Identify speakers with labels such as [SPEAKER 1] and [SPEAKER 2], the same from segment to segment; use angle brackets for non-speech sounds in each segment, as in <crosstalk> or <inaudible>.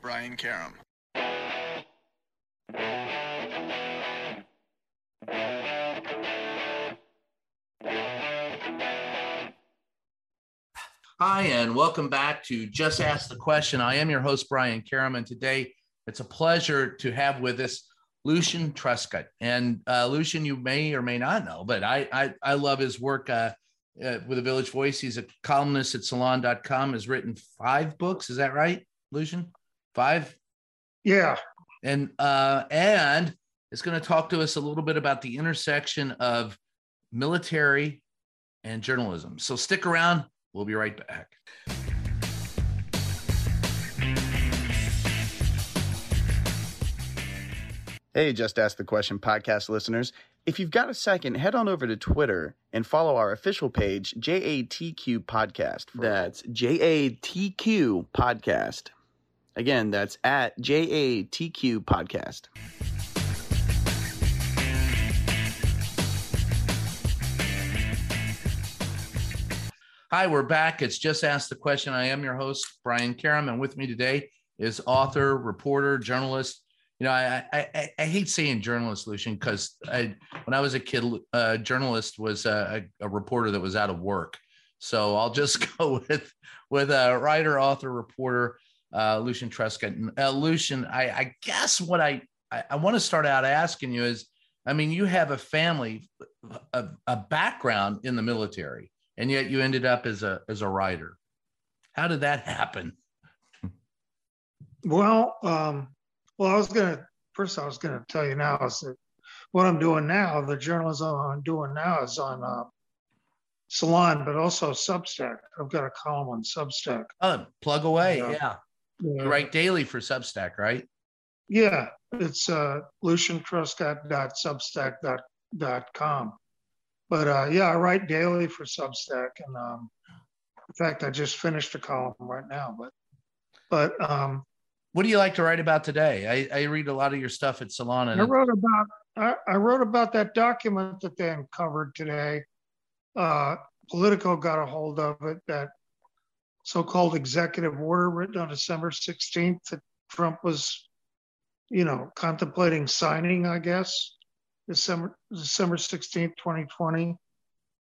[SPEAKER 1] Brian Karem.
[SPEAKER 2] Hi, and welcome back to Just Ask the Question. I am your host, Brian Karem, and today it's a pleasure to have with us Lucian Truscott. And uh, Lucian, you may or may not know, but I I, I love his work uh, uh, with the Village Voice. He's a columnist at salon.com, has written five books. Is that right, Lucian? Five?
[SPEAKER 3] Yeah.
[SPEAKER 2] And uh, and is going to talk to us a little bit about the intersection of military and journalism. So stick around. We'll be right back.
[SPEAKER 4] Hey, Just Ask the Question podcast listeners. If you've got a second, head on over to Twitter and follow our official page, JATQ Podcast. That's JATQ Podcast. Again, that's at JATQ Podcast.
[SPEAKER 2] Hi, we're back. It's Just Ask the Question. I am your host, Brian Karem, and with me today is author, reporter, journalist. You know, I I, I hate saying journalist, Lucian, because I when I was a kid, uh, journalist was a, a, reporter that was out of work. So I'll just <laughs> go with with a writer, author, reporter, uh, Lucian Truscott. Uh, Lucian, I, I guess what I I, I want to start out asking you is, I mean, you have a family, a, a background in the military and yet you ended up as a as a writer. How did that happen?
[SPEAKER 3] Well, um, well, I was gonna first. I was gonna tell you now is that what I'm doing now, the journalism I'm doing now, is on uh, Salon, but also Substack. I've got a column on Substack.
[SPEAKER 2] Oh, plug away, yeah. yeah.
[SPEAKER 3] Yeah.
[SPEAKER 2] You write daily for Substack, right?
[SPEAKER 3] Yeah, it's uh, luciantruscott.substack.com. But uh, yeah, I write daily for Substack, and um, in fact, I just finished a column right now. But but um,
[SPEAKER 2] what do you like to write about today? I, I read a lot of your stuff at Salon.
[SPEAKER 3] I wrote about I, I, wrote about that document that they uncovered today. Uh, Politico got a hold of it. That so-called executive order written on December 16th that Trump was, you know, contemplating signing. I guess December December 16th, 2020.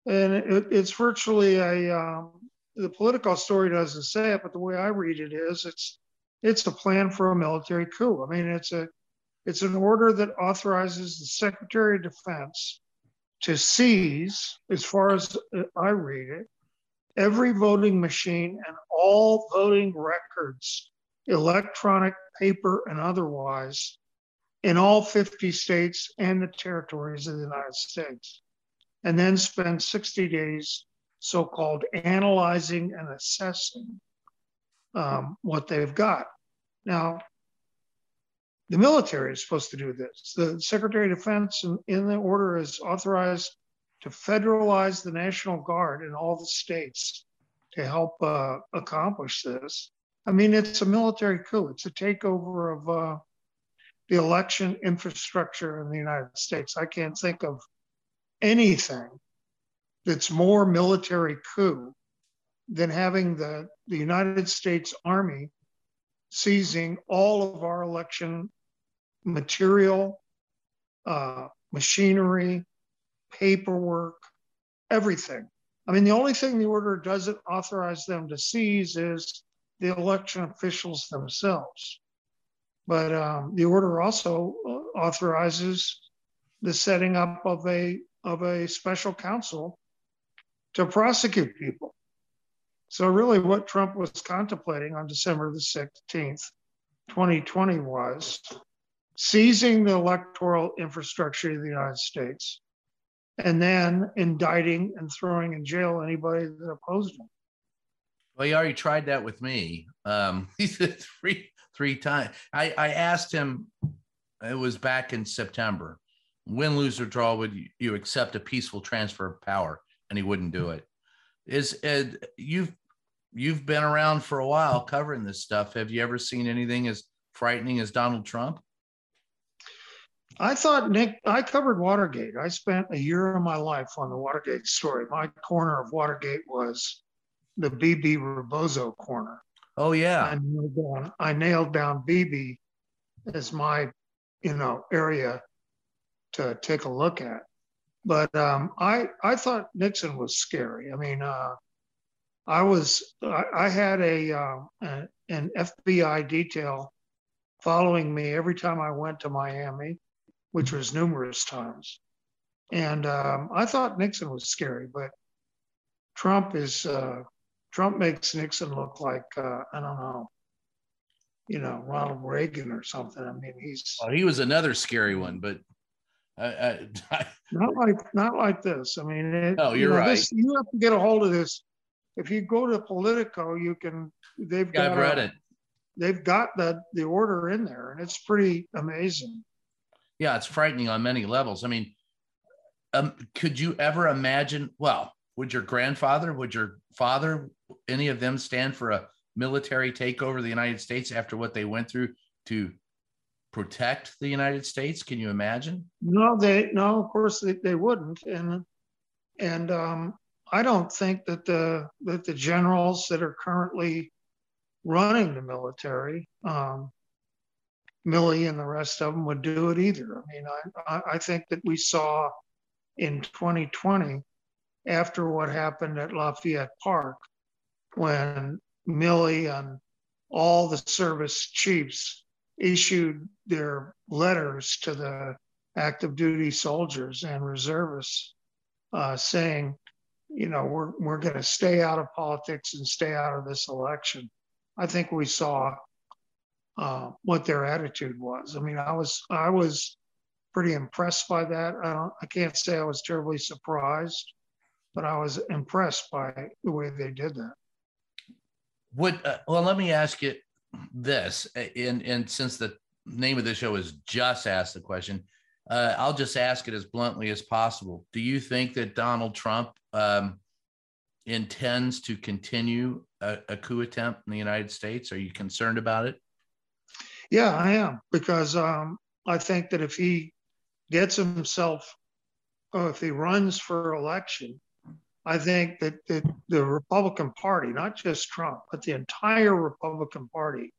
[SPEAKER 3] And it, it's virtually a um, the political story doesn't say it, but the way I read it is it's it's a plan for a military coup. I mean, it's a it's an order that authorizes the Secretary of Defense to seize, as far as I read it, every voting machine and all voting records, electronic, paper, and otherwise, in all 50 states and the territories of the United States, and then spend 60 days so called analyzing and assessing um, what they've got. Now, the military is supposed to do this. The Secretary of Defense in, in the order is authorized to federalize the National Guard in all the states to help uh, accomplish this. I mean, it's a military coup. It's a takeover of uh, the election infrastructure in the United States. I can't think of anything that's more military coup than having the, the United States Army seizing all of our election material, uh, machinery, paperwork, everything. I mean, the only thing the order doesn't authorize them to seize is the election officials themselves. But um, the order also uh, authorizes the setting up of a of a special counsel to prosecute people. So really, what Trump was contemplating on December the 16th, 2020, was seizing the electoral infrastructure of the United States and then indicting and throwing in jail anybody that opposed him.
[SPEAKER 2] Well, he already tried that with me. Um, <laughs> he said three three times. I, I asked him, it was back in September, win, lose, or draw, would you, you accept a peaceful transfer of power? And he wouldn't do it. Is Ed, you've you've been around for a while covering this stuff. Have you ever seen anything as frightening as Donald Trump?
[SPEAKER 3] I thought Nick, I covered Watergate. I spent a year of my life on the Watergate story. My corner of Watergate was the Bebe Rebozo corner.
[SPEAKER 2] Oh yeah.
[SPEAKER 3] I nailed down, I nailed down Bebe as my, you know, area to take a look at. But um, I I thought Nixon was scary. I mean, uh, I was I, I had a, uh, a an FBI detail following me every time I went to Miami, which was numerous times. And um, I thought Nixon was scary, but Trump is uh, Trump makes Nixon look like uh, I don't know, you know, Ronald Reagan or something. I mean, he's
[SPEAKER 2] well, he was another scary one, but I, I, I,
[SPEAKER 3] not like not like this. I mean, it,
[SPEAKER 2] no, you're
[SPEAKER 3] you know,
[SPEAKER 2] right.
[SPEAKER 3] This, you have to get a hold of this. If you go to Politico, you can. They've
[SPEAKER 2] Yeah,
[SPEAKER 3] got.
[SPEAKER 2] I've read
[SPEAKER 3] a-
[SPEAKER 2] it.
[SPEAKER 3] They've got the the order in there, and it's pretty amazing.
[SPEAKER 2] Yeah, it's frightening on many levels. I mean, um, could you ever imagine? Well, would your grandfather, would your father, any of them stand for a military takeover of the United States after what they went through to protect the United States? Can you imagine?
[SPEAKER 3] No, they no, of course they, they wouldn't, and and um, I don't think that the that the generals that are currently running the military, um, Milley and the rest of them, would do it either. I mean, I I, think that we saw in 2020 after what happened at Lafayette Park when Milley and all the service chiefs issued their letters to the active duty soldiers and reservists uh, saying, you know, we're, we're going to stay out of politics and stay out of this election. I think we saw uh, what their attitude was. I mean, I was I was pretty impressed by that. I don't I can't say I was terribly surprised, but I was impressed by the way they did that.
[SPEAKER 2] Would uh, well, let me ask you this, and and since the name of the show is just ask the question, uh, I'll just ask it as bluntly as possible. Do you think that Donald Trump um, intends to continue a, a coup attempt in the United States? Are you concerned about it?
[SPEAKER 3] Yeah, I am because um, I think that if he gets himself, if he runs for election, I think that, that the Republican Party, not just Trump, but the entire Republican Party,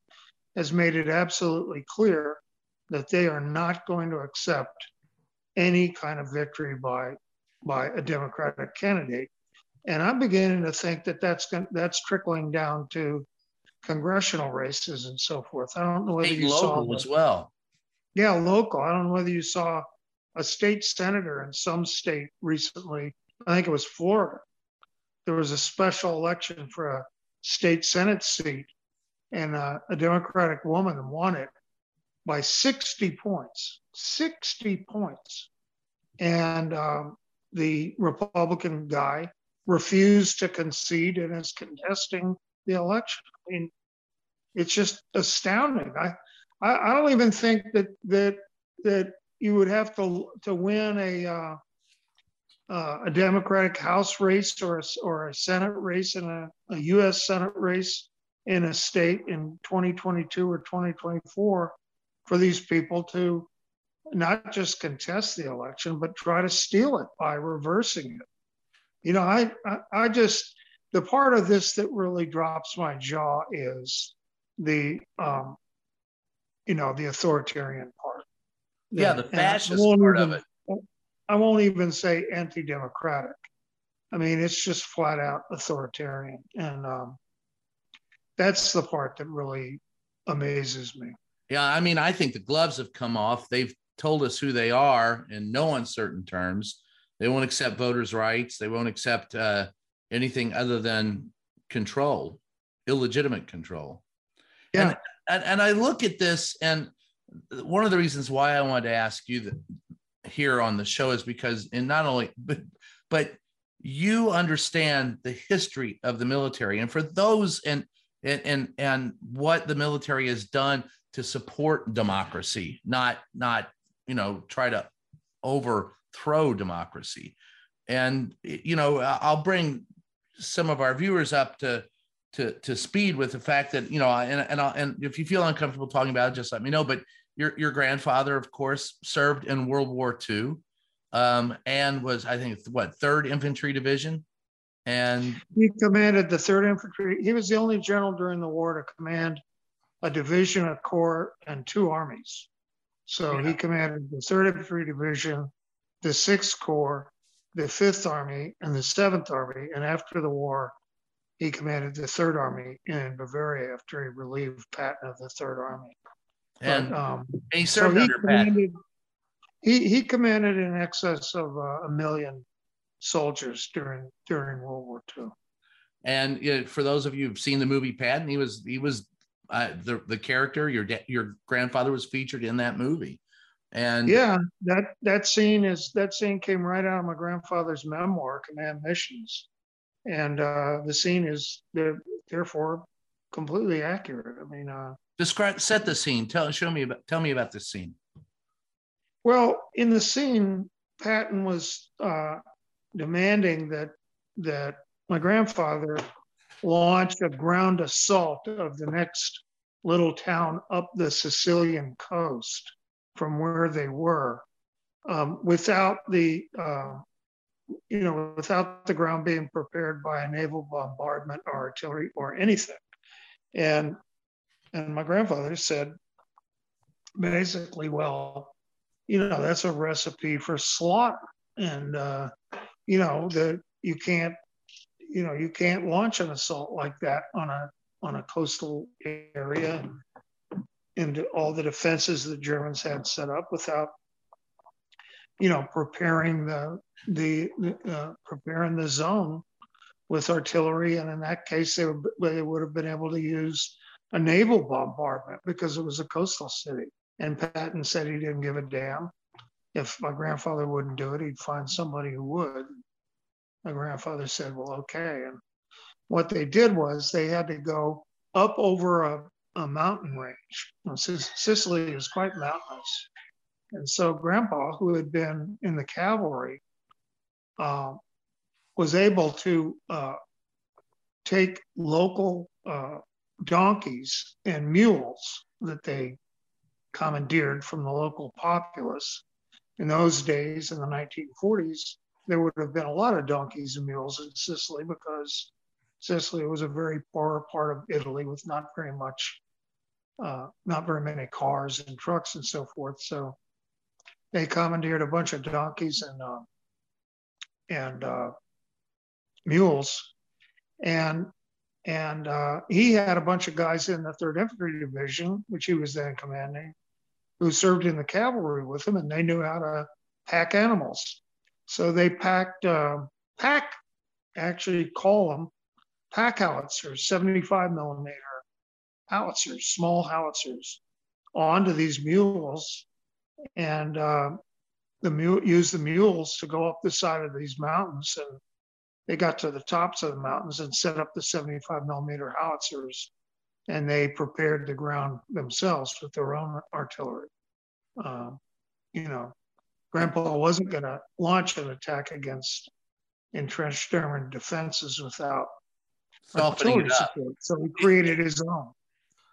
[SPEAKER 3] has made it absolutely clear that they are not going to accept any kind of victory by by a Democratic candidate. And I'm beginning to think that that's that's trickling down to congressional races and so forth. I don't know whether
[SPEAKER 2] State
[SPEAKER 3] you saw
[SPEAKER 2] local
[SPEAKER 3] the-
[SPEAKER 2] as well.
[SPEAKER 3] yeah, local. I don't know whether you saw a state senator in some state recently. I think it was Florida. There was a special election for a state senate seat, and uh, a Democratic woman won it by 60 points. 60 points. And um, the Republican guy refused to concede and is contesting the election. I mean, it's just astounding. I, I, I don't even think that that that you would have to to win a uh, uh, a Democratic House race or a, or a Senate race and a, a U.S. Senate race in a state in 2022 or 2024 for these people to not just contest the election but try to steal it by reversing it. You know, I I, I just the part of this that really drops my jaw is the um, you know the authoritarian part.
[SPEAKER 2] Yeah, the
[SPEAKER 3] I
[SPEAKER 2] fascist part of it.
[SPEAKER 3] I won't even say anti-democratic. I mean, it's just flat out authoritarian, and um, that's the part that really amazes me.
[SPEAKER 2] Yeah, I mean, I think the gloves have come off. They've told us who they are in no uncertain terms. They won't accept voters' rights. They won't accept uh, anything other than control, illegitimate control.
[SPEAKER 3] Yeah.
[SPEAKER 2] And, and and I look at this, and one of the reasons why I wanted to ask you that here on the show is because, and not only, but but you understand the history of the military, and for those and and and, and what the military has done to support democracy, not not you know try to overthrow democracy. And you know, I'll bring some of our viewers up to to to speed with the fact that you know, and and I'll, and if you feel uncomfortable talking about it, just let me know. But your your grandfather, of course, served in World War II, um, and was I think what Third Infantry Division, and
[SPEAKER 3] he commanded the Third Infantry. He was the only general during the war to command a division, a corps, and two armies. So yeah. he commanded the Third Infantry Division, the Sixth Corps, the Fifth Army, and the Seventh Army. And after the war, he commanded the Third Army in Bavaria after he relieved Patton of the Third Army.
[SPEAKER 2] And, but, um, he served so under Patton.
[SPEAKER 3] He, he commanded in excess of uh, a million soldiers during during World War II.
[SPEAKER 2] And you know, for those of you who've seen the movie Patton, he was he was uh, the the character your your grandfather was featured in that movie. And
[SPEAKER 3] yeah, that that scene is that scene came right out of my grandfather's memoir, Command Missions, and uh, the scene is therefore completely accurate. I mean, uh,
[SPEAKER 2] describe set the scene. Tell show me about tell me about this scene.
[SPEAKER 3] Well, in the scene, Patton was uh, demanding that that my grandfather launch a ground assault of the next little town up the Sicilian coast from where they were um, without the uh, you know without the ground being prepared by a naval bombardment or artillery or anything. And and my grandfather said basically well you know that's a recipe for slaughter. And uh, you know that you can't you know you can't launch an assault like that on a on a coastal area and all the defenses the Germans had set up without, you know, preparing the the uh, preparing the zone with artillery, and in that case, they would, they would have been able to use a naval bombardment because it was a coastal city. And Patton said he didn't give a damn. If my grandfather wouldn't do it, he'd find somebody who would. My grandfather said, "Well, okay." And what they did was they had to go up over a a mountain range. Sicily is quite mountainous. And so Grandpa, who had been in the cavalry, uh, was able to uh, take local uh, donkeys and mules that they commandeered from the local populace. In those days, in the 1940s, there would have been a lot of donkeys and mules in Sicily because Sicily was a very poor part of Italy with not very much uh, not very many cars and trucks and so forth. So they commandeered a bunch of donkeys and uh, and uh, mules, and and uh, he had a bunch of guys in the Third Infantry Division, which he was then commanding, who served in the cavalry with him, and they knew how to pack animals. So they packed uh, pack, actually call them pack howitzers, 75 millimeter howitzers, small howitzers, onto these mules, and uh, the mule use the mules to go up the side of these mountains. And they got to the tops of the mountains and set up the 75 millimeter howitzers, and they prepared the ground themselves with their own artillery. Uh, you know, Grandpa wasn't going to launch an attack against entrenched German defenses without artillery support. So he created his own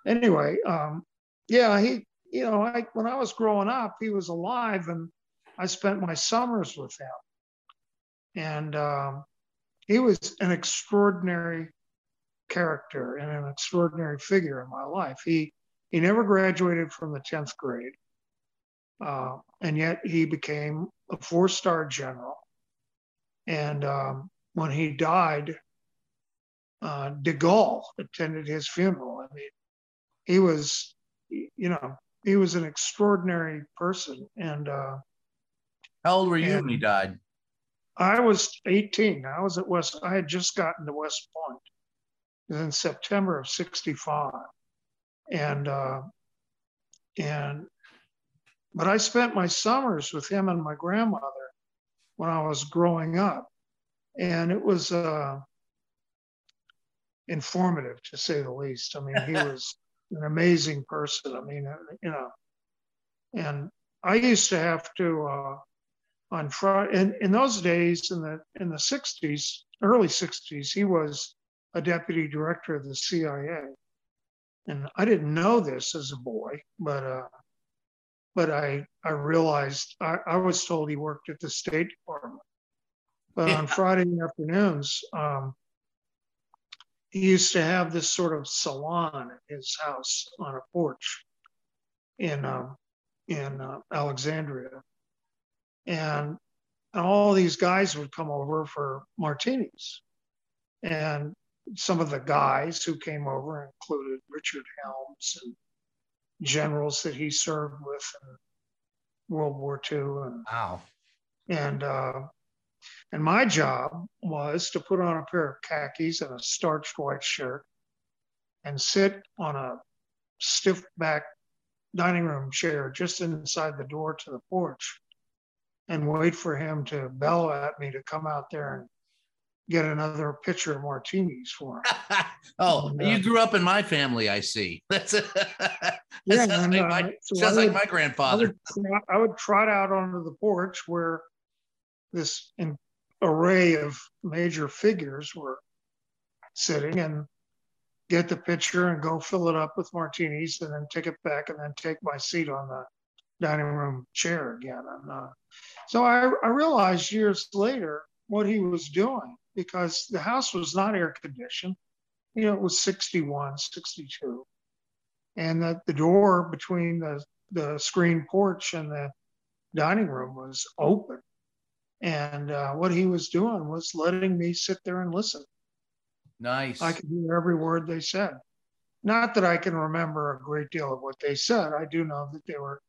[SPEAKER 3] anyway, um, yeah, he, you know, I, when I was growing up, he was alive and I spent my summers with him. And um, he was an extraordinary character and an extraordinary figure in my life. He, he never graduated from the 10th grade. Uh, and yet he became a four star general. And um, when he died, uh, de Gaulle attended his funeral. I mean, he was, you know, he was an extraordinary person. And uh,
[SPEAKER 2] how old were you when he died?
[SPEAKER 3] I was 18. I was at West. I had just gotten to West Point in September of '65, and uh, and but I spent my summers with him and my grandmother when I was growing up, and it was uh, informative to say the least. I mean, he <laughs> was an amazing person. I mean, uh, you know, and I used to have to uh, on Friday. In, in those days, in the in the '60s, early '60s, he was a deputy director of the CIA, and I didn't know this as a boy, but uh, but I I realized I, I was told he worked at the State Department. But on Friday afternoons, um, he used to have this sort of salon at his house on a porch in um, in uh, Alexandria, and all these guys would come over for martinis, and some of the guys who came over included Richard Helms and generals that he served with in World War II. And,
[SPEAKER 2] wow.
[SPEAKER 3] And uh, and my job was to put on a pair of khakis and a starched white shirt and sit on a stiff back dining room chair just inside the door to the porch and wait for him to bellow at me to come out there and get another pitcher of martinis for him. <laughs>
[SPEAKER 2] oh, and, uh, you grew up in my family, I see. <laughs> That's, that yeah, sounds, and, like, my, uh, so sounds would, like my grandfather.
[SPEAKER 3] I would, I would, trot out onto the porch where this array of major figures were sitting and get the pitcher and go fill it up with martinis and then take it back and then take my seat on the dining room chair again. And uh, so I, I realized years later what he was doing because the house was not air conditioned. You know, it was 61, 62. And that the door between the, the screen porch and the dining room was open. And uh, what he was doing was letting me sit there and listen.
[SPEAKER 2] Nice.
[SPEAKER 3] I could hear every word they said. Not that I can remember a great deal of what they said. I do know that they were,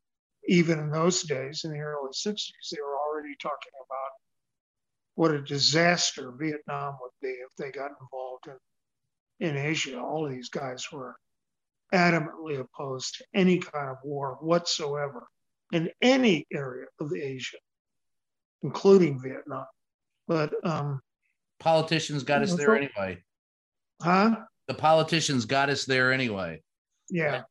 [SPEAKER 3] even in those days, in the early 60s, they were already talking about what a disaster Vietnam would be if they got involved in, in Asia. All of these guys were adamantly opposed to any kind of war whatsoever in any area of Asia, including Vietnam. But um,
[SPEAKER 2] politicians got us there anyway.
[SPEAKER 3] Huh?
[SPEAKER 2] The politicians got us there anyway.
[SPEAKER 3] Yeah.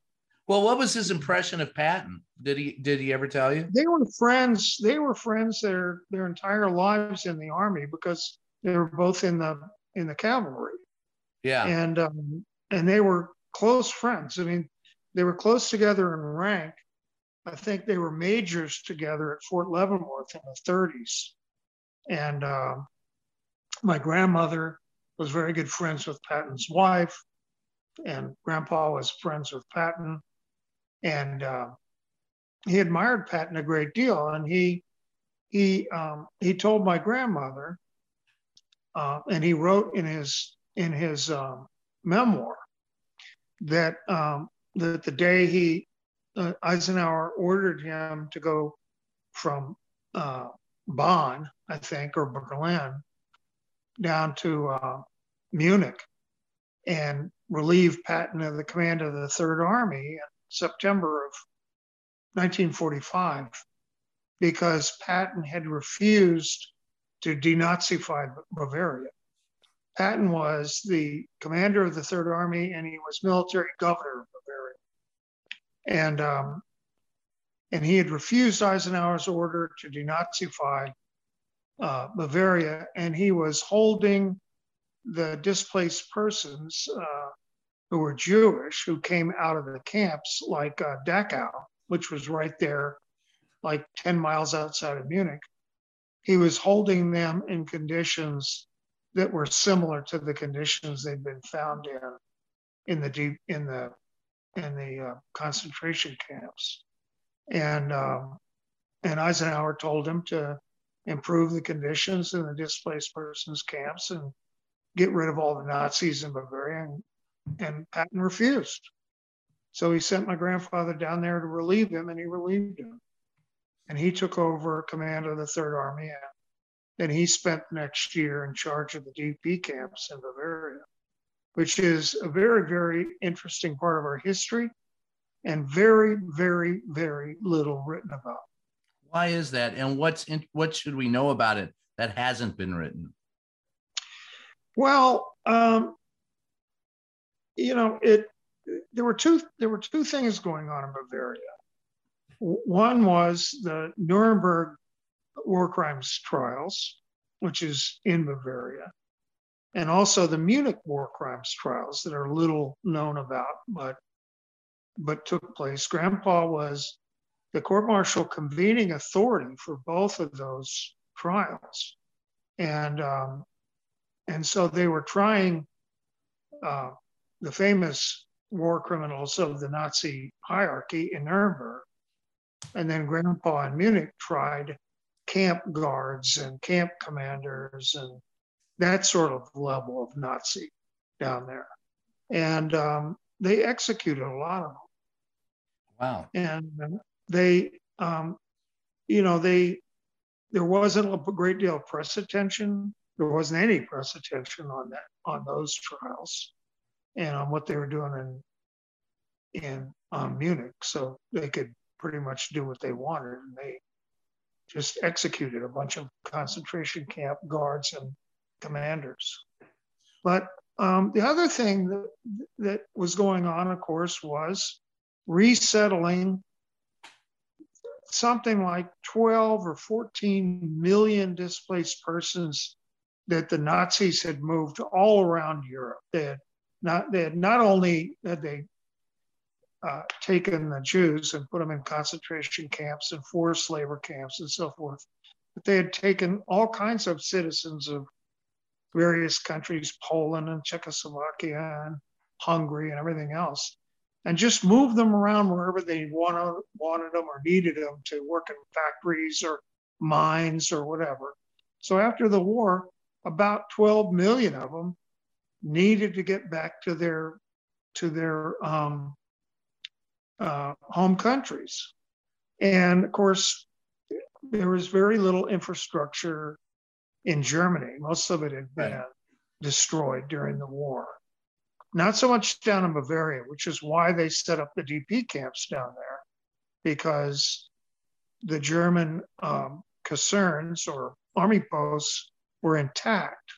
[SPEAKER 2] Well, what was his impression of Patton? Did he did he ever tell you?
[SPEAKER 3] They were friends. They were friends their their entire lives in the army because they were both in the in the cavalry.
[SPEAKER 2] Yeah.
[SPEAKER 3] And um, and they were close friends. I mean, they were close together in rank. I think they were majors together at Fort Leavenworth in the 30s. And uh, my grandmother was very good friends with Patton's wife, and Grandpa was friends with Patton and uh, he admired Patton a great deal. And he he um, he told my grandmother, uh, and he wrote in his in his um, memoir that um, that the day he uh, Eisenhower ordered him to go from uh, Bonn, I think, or Berlin, down to uh, Munich, and relieve Patton of the command of the Third Army. In September of 1945 because Patton had refused to denazify Bavaria. Patton was the commander of the Third Army and he was military governor of Bavaria. And, um, and he had refused Eisenhower's order to denazify uh, Bavaria, and he was holding the displaced persons uh, who were Jewish who came out of the camps like uh, Dachau, which was right there, like 10 miles outside of Munich. He was holding them in conditions that were similar to the conditions they'd been found in in the deep in the in the uh, concentration camps, and um, and Eisenhower told him to improve the conditions in the displaced persons camps and get rid of all the Nazis in Bavaria and and Patton refused. So he sent my grandfather down there to relieve him, and he relieved him. And he took over command of the Third Army, and then he spent the next year in charge of the DP camps in Bavaria, which is a very, very interesting part of our history and very, very, very little written about.
[SPEAKER 2] Why is that? And what's in, what should we know about it that hasn't been written?
[SPEAKER 3] Well, um, you know, it there were two there were two things going on in Bavaria. One was the Nuremberg war crimes trials, which is in Bavaria, and also the Munich war crimes trials that are little known about, but but took place. Grandpa was the court martial convening authority for both of those trials, and um, and so they were trying uh, the famous war criminals of the Nazi hierarchy in Nuremberg. And then Grandpa in Munich tried camp guards and camp commanders and that sort of level of Nazi down there. And um, they executed a lot of them.
[SPEAKER 2] Wow.
[SPEAKER 3] And they, um, you know, they, there wasn't a great deal of press attention. There wasn't any press attention on that, on those trials and on what they were doing in in um, Munich, so they could pretty much do what they wanted, and they just executed a bunch of concentration camp guards and commanders. But um, the other thing that, that was going on, of course, was resettling something like 12 or 14 million displaced persons that the Nazis had moved all around Europe. They had not they had not only had they uh, taken the Jews and put them in concentration camps and forced labor camps and so forth, but they had taken all kinds of citizens of various countries, Poland and Czechoslovakia and Hungary and everything else, and just moved them around wherever they wanted, wanted them or needed them to work in factories or mines or whatever. So after the war, about 12 million of them needed to get back to their to their um, uh, home countries. And of course, there was very little infrastructure in Germany. Most of it had been right. destroyed during the war. Not so much down in Bavaria, which is why they set up the DP camps down there, because the German um, or army posts were intact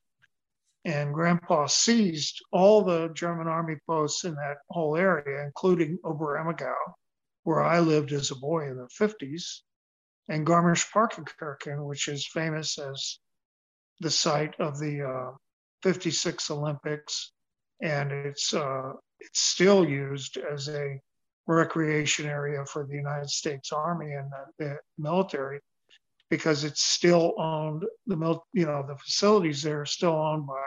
[SPEAKER 3] and Grandpa seized all the German army posts in that whole area, including Oberammergau, where I lived as a boy in the 50s, and Garmisch-Partenkirchen, which is famous as the site of the uh, 56 Olympics, and it's uh, it's still used as a recreation area for the United States Army and the, the military because it's still owned the mil, you know the facilities there are still owned by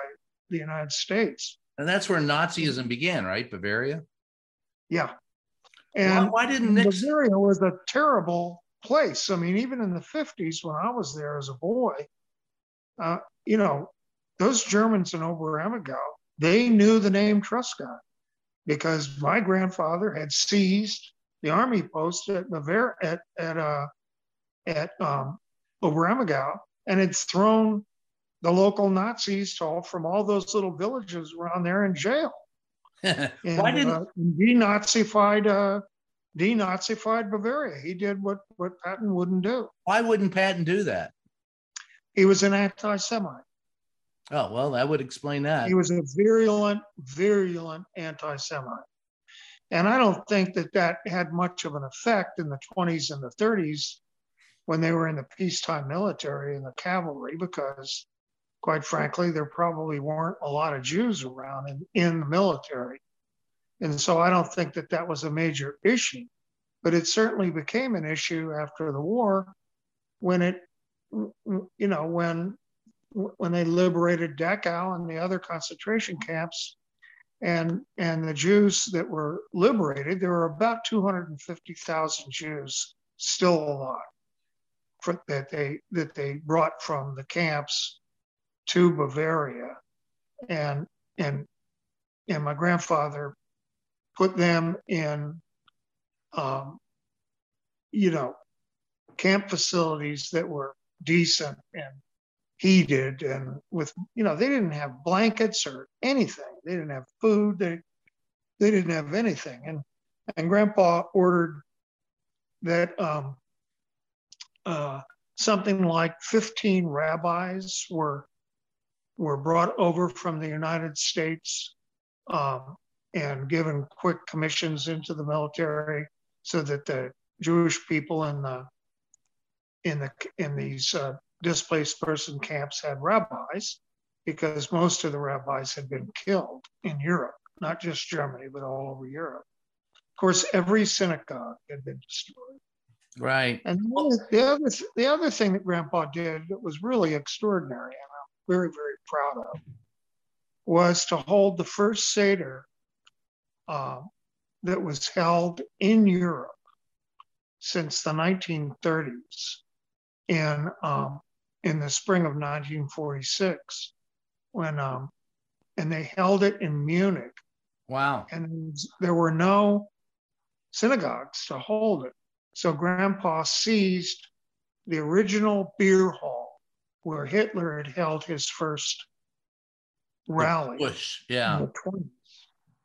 [SPEAKER 3] the United States.
[SPEAKER 2] And that's where Nazism began, right? Bavaria.
[SPEAKER 3] Yeah. And
[SPEAKER 2] why, why didn't Nixon?
[SPEAKER 3] Bavaria was a terrible place. I mean, even in the 50s when I was there as a boy, uh, you know, those Germans in Oberammergau, they knew the name Truscott because my grandfather had seized the army post at Bavaria at at uh, at um, Oberammergau and had thrown the local Nazis all from all those little villages around there in jail. <laughs> and,
[SPEAKER 2] Why didn't uh,
[SPEAKER 3] denazified uh, denazified Bavaria? He did what what Patton wouldn't do.
[SPEAKER 2] Why wouldn't Patton do that?
[SPEAKER 3] He was an anti-Semite.
[SPEAKER 2] Oh well, that would explain that.
[SPEAKER 3] He was a virulent, virulent anti-Semite, and I don't think that that had much of an effect in the 20s and the 30s when they were in the peacetime military and the cavalry because quite frankly there probably weren't a lot of jews around in, in the military and so i don't think that that was a major issue but it certainly became an issue after the war when it you know when when they liberated dachau and the other concentration camps and and the jews that were liberated there were about 250000 jews still alive for, that they that they brought from the camps to Bavaria, and and and my grandfather put them in, um, you know, camp facilities that were decent and heated and with you know they didn't have blankets or anything. They didn't have food. They they didn't have anything. And and grandpa ordered that um, uh, something like 15 rabbis were were brought over from the United States um, and given quick commissions into the military so that the Jewish people in the in the in these uh, displaced person camps had rabbis because most of the rabbis had been killed in Europe, not just Germany, but all over Europe. Of course, every synagogue had been destroyed.
[SPEAKER 2] Right.
[SPEAKER 3] And the other, the other thing that Grandpa did that was really extraordinary, and I'm very, very proud of, was to hold the first Seder uh, that was held in Europe since the 1930s in um, in the spring of 1946 when um, and they held it in Munich.
[SPEAKER 2] Wow.
[SPEAKER 3] And there were no synagogues to hold it. So Grandpa seized the original beer hall where Hitler had held his first rally.
[SPEAKER 2] Bush, yeah.
[SPEAKER 3] In the 20s.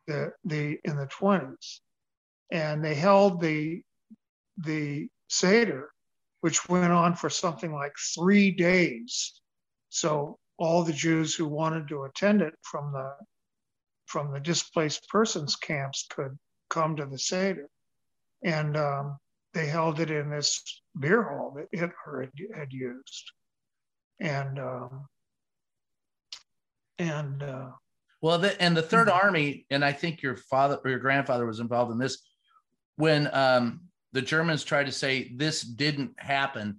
[SPEAKER 3] The, the in the 20s. And they held the the Seder, which went on for something like three days. So all the Jews who wanted to attend it from the from the displaced persons camps could come to the Seder. And um, they held it in this beer hall that Hitler had, had used. And um, and uh,
[SPEAKER 2] well, the, and the Third Army, and I think your father or your grandfather was involved in this when um, the Germans tried to say this didn't happen.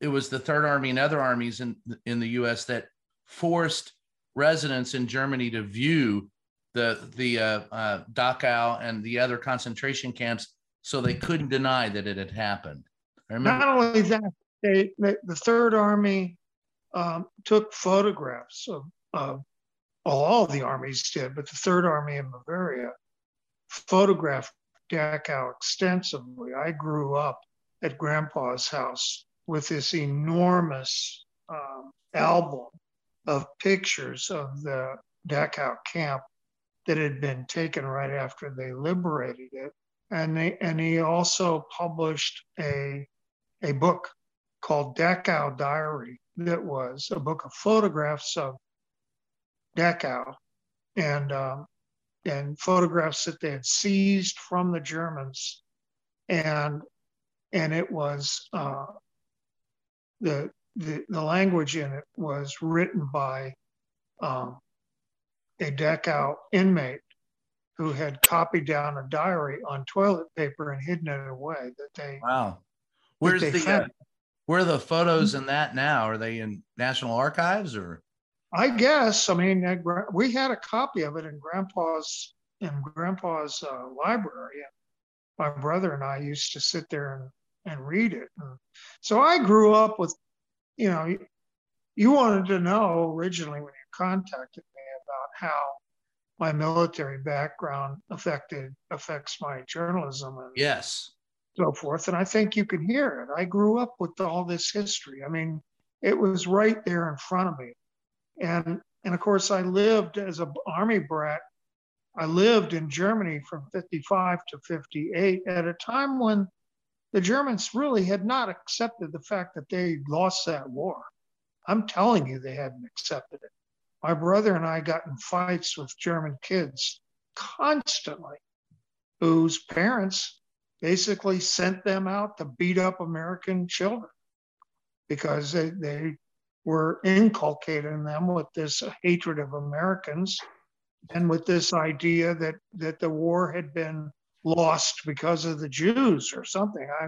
[SPEAKER 2] It was the Third Army and other armies in in the U.S. that forced residents in Germany to view the the uh, uh, Dachau and the other concentration camps, so they couldn't deny that it had happened.
[SPEAKER 3] Not only that, they, they the Third Army um, took photographs of, of all the armies did, but the Third Army in Bavaria photographed Dachau extensively. I grew up at Grandpa's house with this enormous um, album of pictures of the Dachau camp that had been taken right after they liberated it. And, they, and he also published a, a book called Dachau Diary that was a book of photographs of Dachau and, um, and photographs that they had seized from the Germans. And, and it was uh, the, the, the language in it was written by um, a Dachau inmate who had copied down a diary on toilet paper and hidden it away that they
[SPEAKER 2] wow. where's they the uh, where are the photos in that now? Are they in national archives or
[SPEAKER 3] i guess i mean we had a copy of it in grandpa's in grandpa's uh, library. And my brother and i used to sit there and, and read it. And so i grew up with you know you wanted to know originally when you contacted me about how my military background affected affects my journalism and
[SPEAKER 2] yes.
[SPEAKER 3] so forth and i think you can hear it. I grew up with all this history. I mean it was right there in front of me and and of course i lived as an army brat. I lived in germany from 55 to 58 at a time when the germans really had not accepted the fact that they lost that war. I'm telling you they hadn't accepted it. My brother and I got in fights with German kids constantly, whose parents basically sent them out to beat up American children because they, they were inculcating them with this hatred of Americans and with this idea that, that the war had been lost because of the Jews or something. I,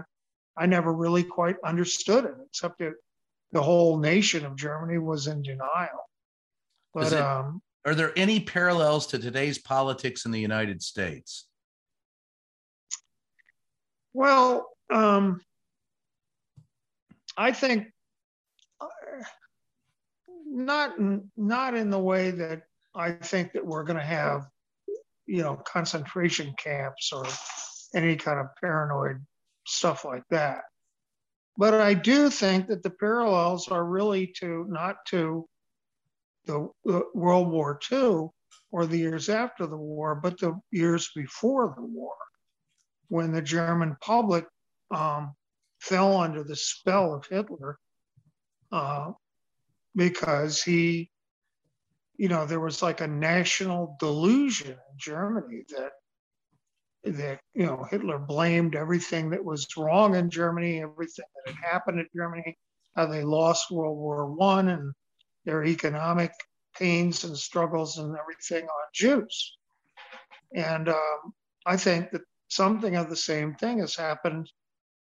[SPEAKER 3] I never really quite understood it, except that the whole nation of Germany was in denial. But it, um,
[SPEAKER 2] are there any parallels to today's politics in the United States?
[SPEAKER 3] Well, um, I think not not in the way that I think that we're going to have, you know, concentration camps or any kind of paranoid stuff like that. But I do think that the parallels are really to not to the, World War II or the years after the war, but the years before the war, when the German public um, fell under the spell of Hitler uh, because he you know, there was like a national delusion in Germany that that you know Hitler blamed everything that was wrong in Germany, everything that had happened in Germany, how they lost World War One and their economic pains and struggles and everything on Jews. And um, I think that something of the same thing has happened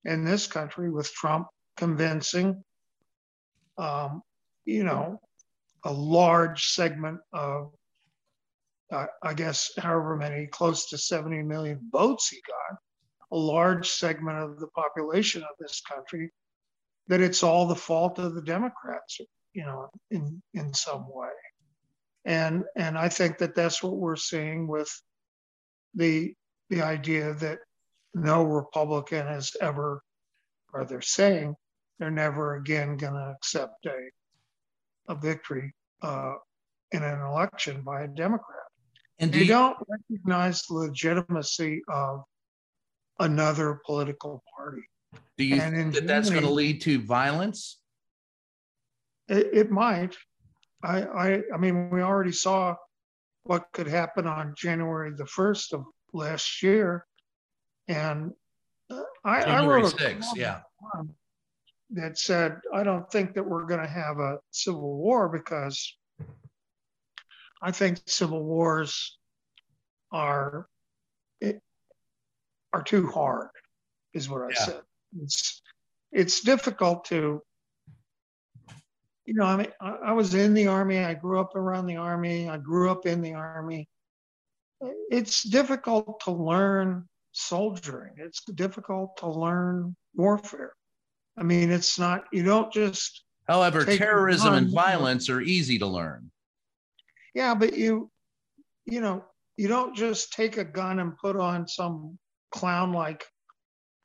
[SPEAKER 3] in this country with Trump convincing, um, you know, a large segment of, uh, I guess, however many, close to 70 million votes he got, a large segment of the population of this country, that it's all the fault of the Democrats, you know, in in some way. And and I think that that's what we're seeing with the the idea that no Republican has ever, or they're saying they're never again going to accept a a victory uh, in an election by a Democrat. And do they you, don't recognize the legitimacy of another political party.
[SPEAKER 2] Do you and think that that's going to lead to violence?
[SPEAKER 3] It, it might. I, I, I mean, we already saw what could happen on January the 1st of last year. And uh, I, I wrote 6th, yeah. That said, I don't think that we're going to have a civil war because I think civil wars are it, are too hard, is what I yeah. said. It's it's difficult to you know, I mean, I, I, was in the army. I grew up around the army. I grew up in the army. It's difficult to learn soldiering. It's difficult to learn warfare. I mean, it's not, you don't just.
[SPEAKER 2] However, terrorism and violence are easy to learn.
[SPEAKER 3] Yeah, but you, you know, you don't just take a gun and put on some clown like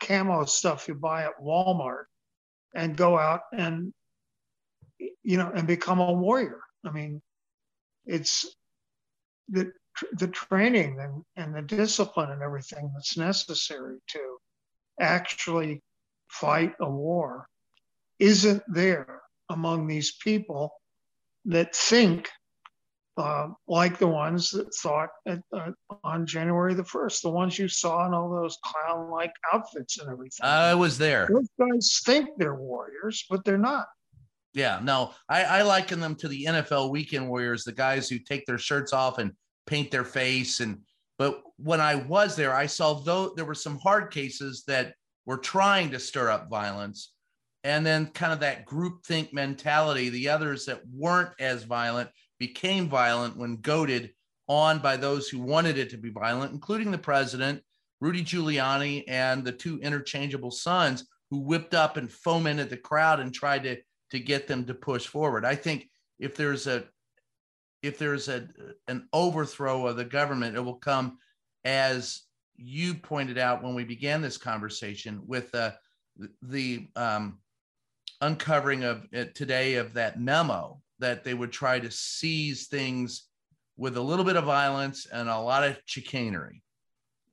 [SPEAKER 3] camo stuff you buy at Walmart and go out and you know, and become a warrior. I mean, it's the the training and, and the discipline and everything that's necessary to actually fight a war isn't there among these people that think uh, like the ones that thought at, uh, on January the 1st, the ones you saw in all those clown like outfits and everything.
[SPEAKER 2] I was there.
[SPEAKER 3] Those guys think they're warriors, but they're not.
[SPEAKER 2] Yeah, no, I, I liken them to the NFL weekend warriors, the guys who take their shirts off and paint their face. And but when I was there, I saw though there were some hard cases that were trying to stir up violence. And then kind of that group think mentality, the others that weren't as violent became violent when goaded on by those who wanted it to be violent, including the president, Rudy Giuliani, and the two interchangeable sons who whipped up and fomented the crowd and tried to to get them to push forward. I think if there's a if there's a an overthrow of the government, it will come as you pointed out when we began this conversation with uh, the um, uncovering of it today of that memo that they would try to seize things with a little bit of violence and a lot of chicanery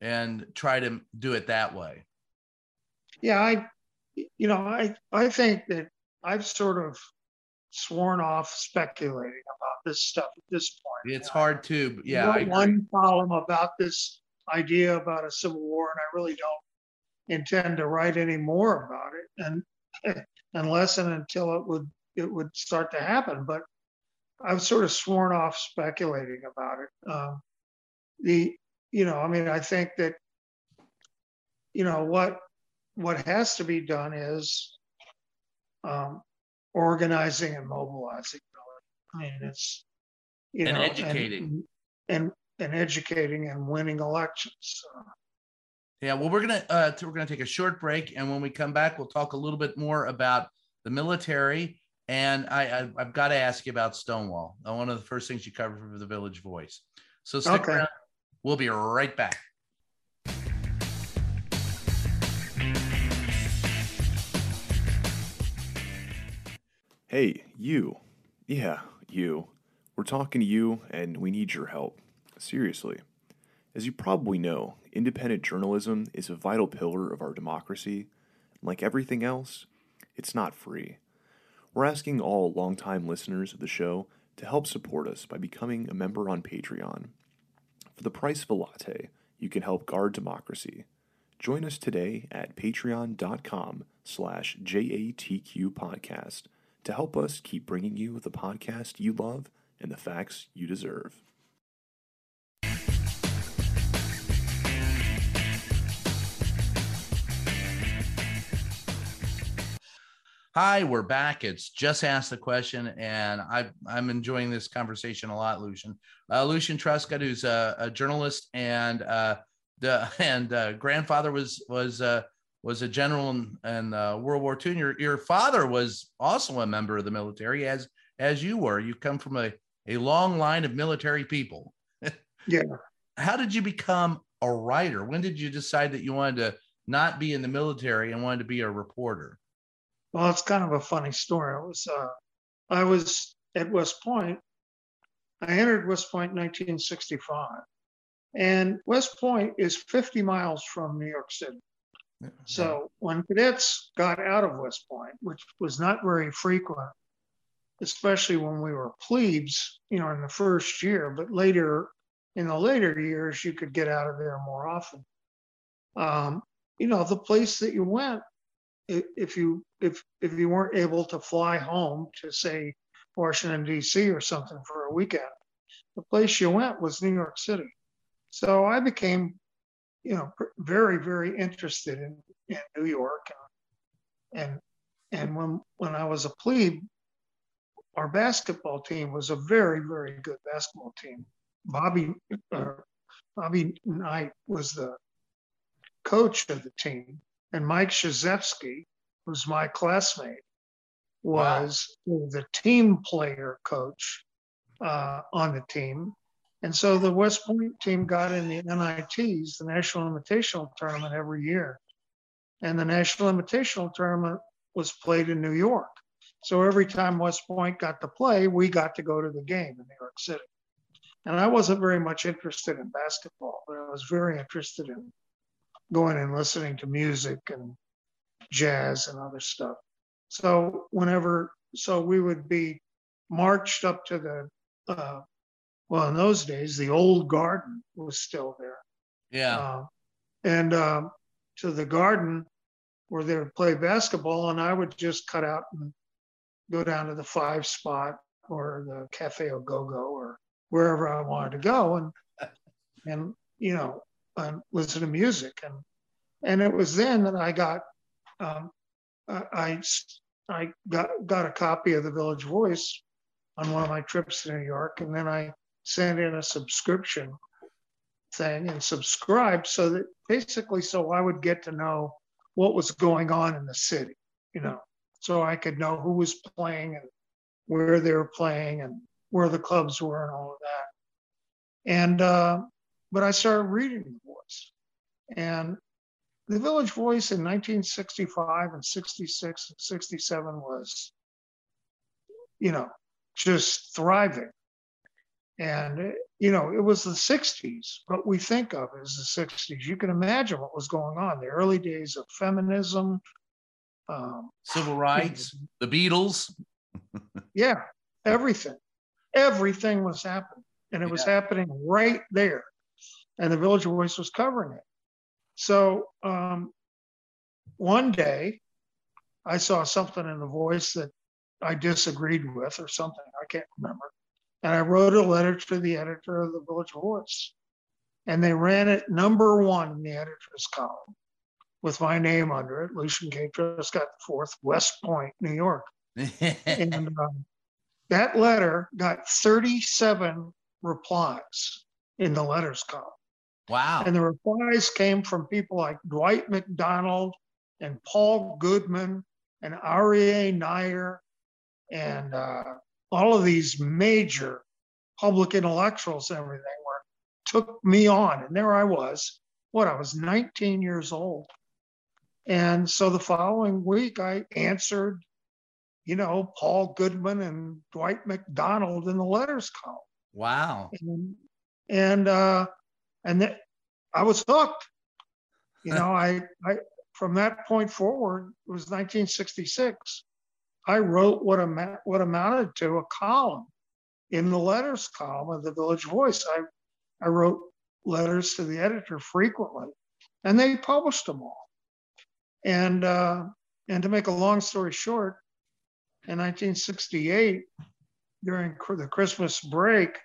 [SPEAKER 2] and try to do it that way.
[SPEAKER 3] Yeah, I you know, I I think that I've sort of sworn off speculating about this stuff at this point.
[SPEAKER 2] It's hard to, yeah.
[SPEAKER 3] one column about this idea about a civil war, and I really don't intend to write any more about it, and <laughs> unless and until it would it would start to happen. But I've sort of sworn off speculating about it. Um, the you know, I mean, I think that you know what what has to be done is um, organizing and mobilizing. I mean, it's
[SPEAKER 2] you and know, educating
[SPEAKER 3] and, and, and educating and winning elections.
[SPEAKER 2] Yeah, well, we're gonna uh, we're gonna take a short break, and when we come back, we'll talk a little bit more about the military. And I, I have got to ask you about Stonewall. Uh, one of the first things you covered for the Village Voice. So stick okay. around. We'll be right back.
[SPEAKER 5] Hey, you. Yeah, you. We're talking to you, and we need your help. Seriously. As you probably know, independent journalism is a vital pillar of our democracy. Like everything else, it's not free. We're asking all longtime listeners of the show to help support us by becoming a member on Patreon. For the price of a latte, you can help guard democracy. Join us today at patreon.com slash JATQ podcast to help us keep bringing you the podcast you love and the facts you deserve.
[SPEAKER 2] Hi, we're back. It's just ask the question, and I, I'm enjoying this conversation a lot, Lucian. Uh, Lucian Truscott, who's a, a journalist and uh, the <laughs> and uh, grandfather was was uh, was a general in, in uh, World War II. And your your father was also a member of the military, as as you were. You come from a a long line of military people. <laughs>
[SPEAKER 3] yeah.
[SPEAKER 2] How did you become a writer? When did you decide that you wanted to not be in the military and wanted to be a reporter?
[SPEAKER 3] Well, it's kind of a funny story. It was uh, I was at West Point. I entered West Point in 1965, and West Point is 50 miles from New York City. So when cadets got out of West Point, which was not very frequent, especially when we were plebes, you know, in the first year, but later in the later years, you could get out of there more often. Um, you know, the place that you went, if you if if you weren't able to fly home to say Washington D.C. or something for a weekend, the place you went was New York City. So I became, you know, very very interested in, in New York, and, and when when I was a plebe, our basketball team was a very very good basketball team. Bobby uh, Bobby Knight was the coach of the team, and Mike Krzyzewski, who's my classmate, was wow. the team player coach uh, on the team. And so the West Point team got in the NITs, the National Invitational Tournament, every year. And the National Invitational Tournament was played in New York. So every time West Point got to play, we got to go to the game in New York City. And I wasn't very much interested in basketball, but I was very interested in going and listening to music and jazz and other stuff. So whenever, so we would be marched up to the, uh, well, in those days, the old garden was still there.
[SPEAKER 2] Yeah. Uh,
[SPEAKER 3] and um, to the garden where they would play basketball, and I would just cut out and go down to the five spot or the Cafe Au Go Go or wherever I wanted to go, and and you know and listen to music. And and it was then that I got um, I I got got a copy of the Village Voice on one of my trips to New York, and then I sent in a subscription thing and subscribed so that basically so I would get to know what was going on in the city, you know, so I could know who was playing and where they were playing and where the clubs were and all of that. And uh, but I started reading the voice. And the Village Voice in 1965 and 66 and 67 was, you know, just thriving. And, you know, it was the 60s, what we think of as the 60s. You can imagine what was going on, the early days of feminism,
[SPEAKER 2] um, civil rights, the Beatles. <laughs>
[SPEAKER 3] yeah, everything. Everything was happening. And it was happening right there and the Village Voice was covering it. So um, one day, I saw something in the voice that I disagreed with, or something I can't remember, and I wrote a letter to the editor of the Village Voice, and they ran it number one in the editor's column with my name under it, Lucian K. Truscott Fourth, West Point, New York. <laughs> and um, that letter got 37 replies in the letters column.
[SPEAKER 2] Wow.
[SPEAKER 3] And the replies came from people like Dwight Macdonald and Paul Goodman and Aryeh Neier and uh, all of these major public intellectuals and everything were took me on. And there I was, what, I was 19 years old. And so the following week I answered, you know, Paul Goodman and Dwight Macdonald in the letters column.
[SPEAKER 2] Wow.
[SPEAKER 3] And, and uh, and that I was hooked. You know, I, I from that point forward, it was 1966. I wrote what, am- what amounted to a column in the letters column of the Village Voice. I, I wrote letters to the editor frequently, and they published them all. And uh, and to make a long story short, in 1968, during the Christmas break,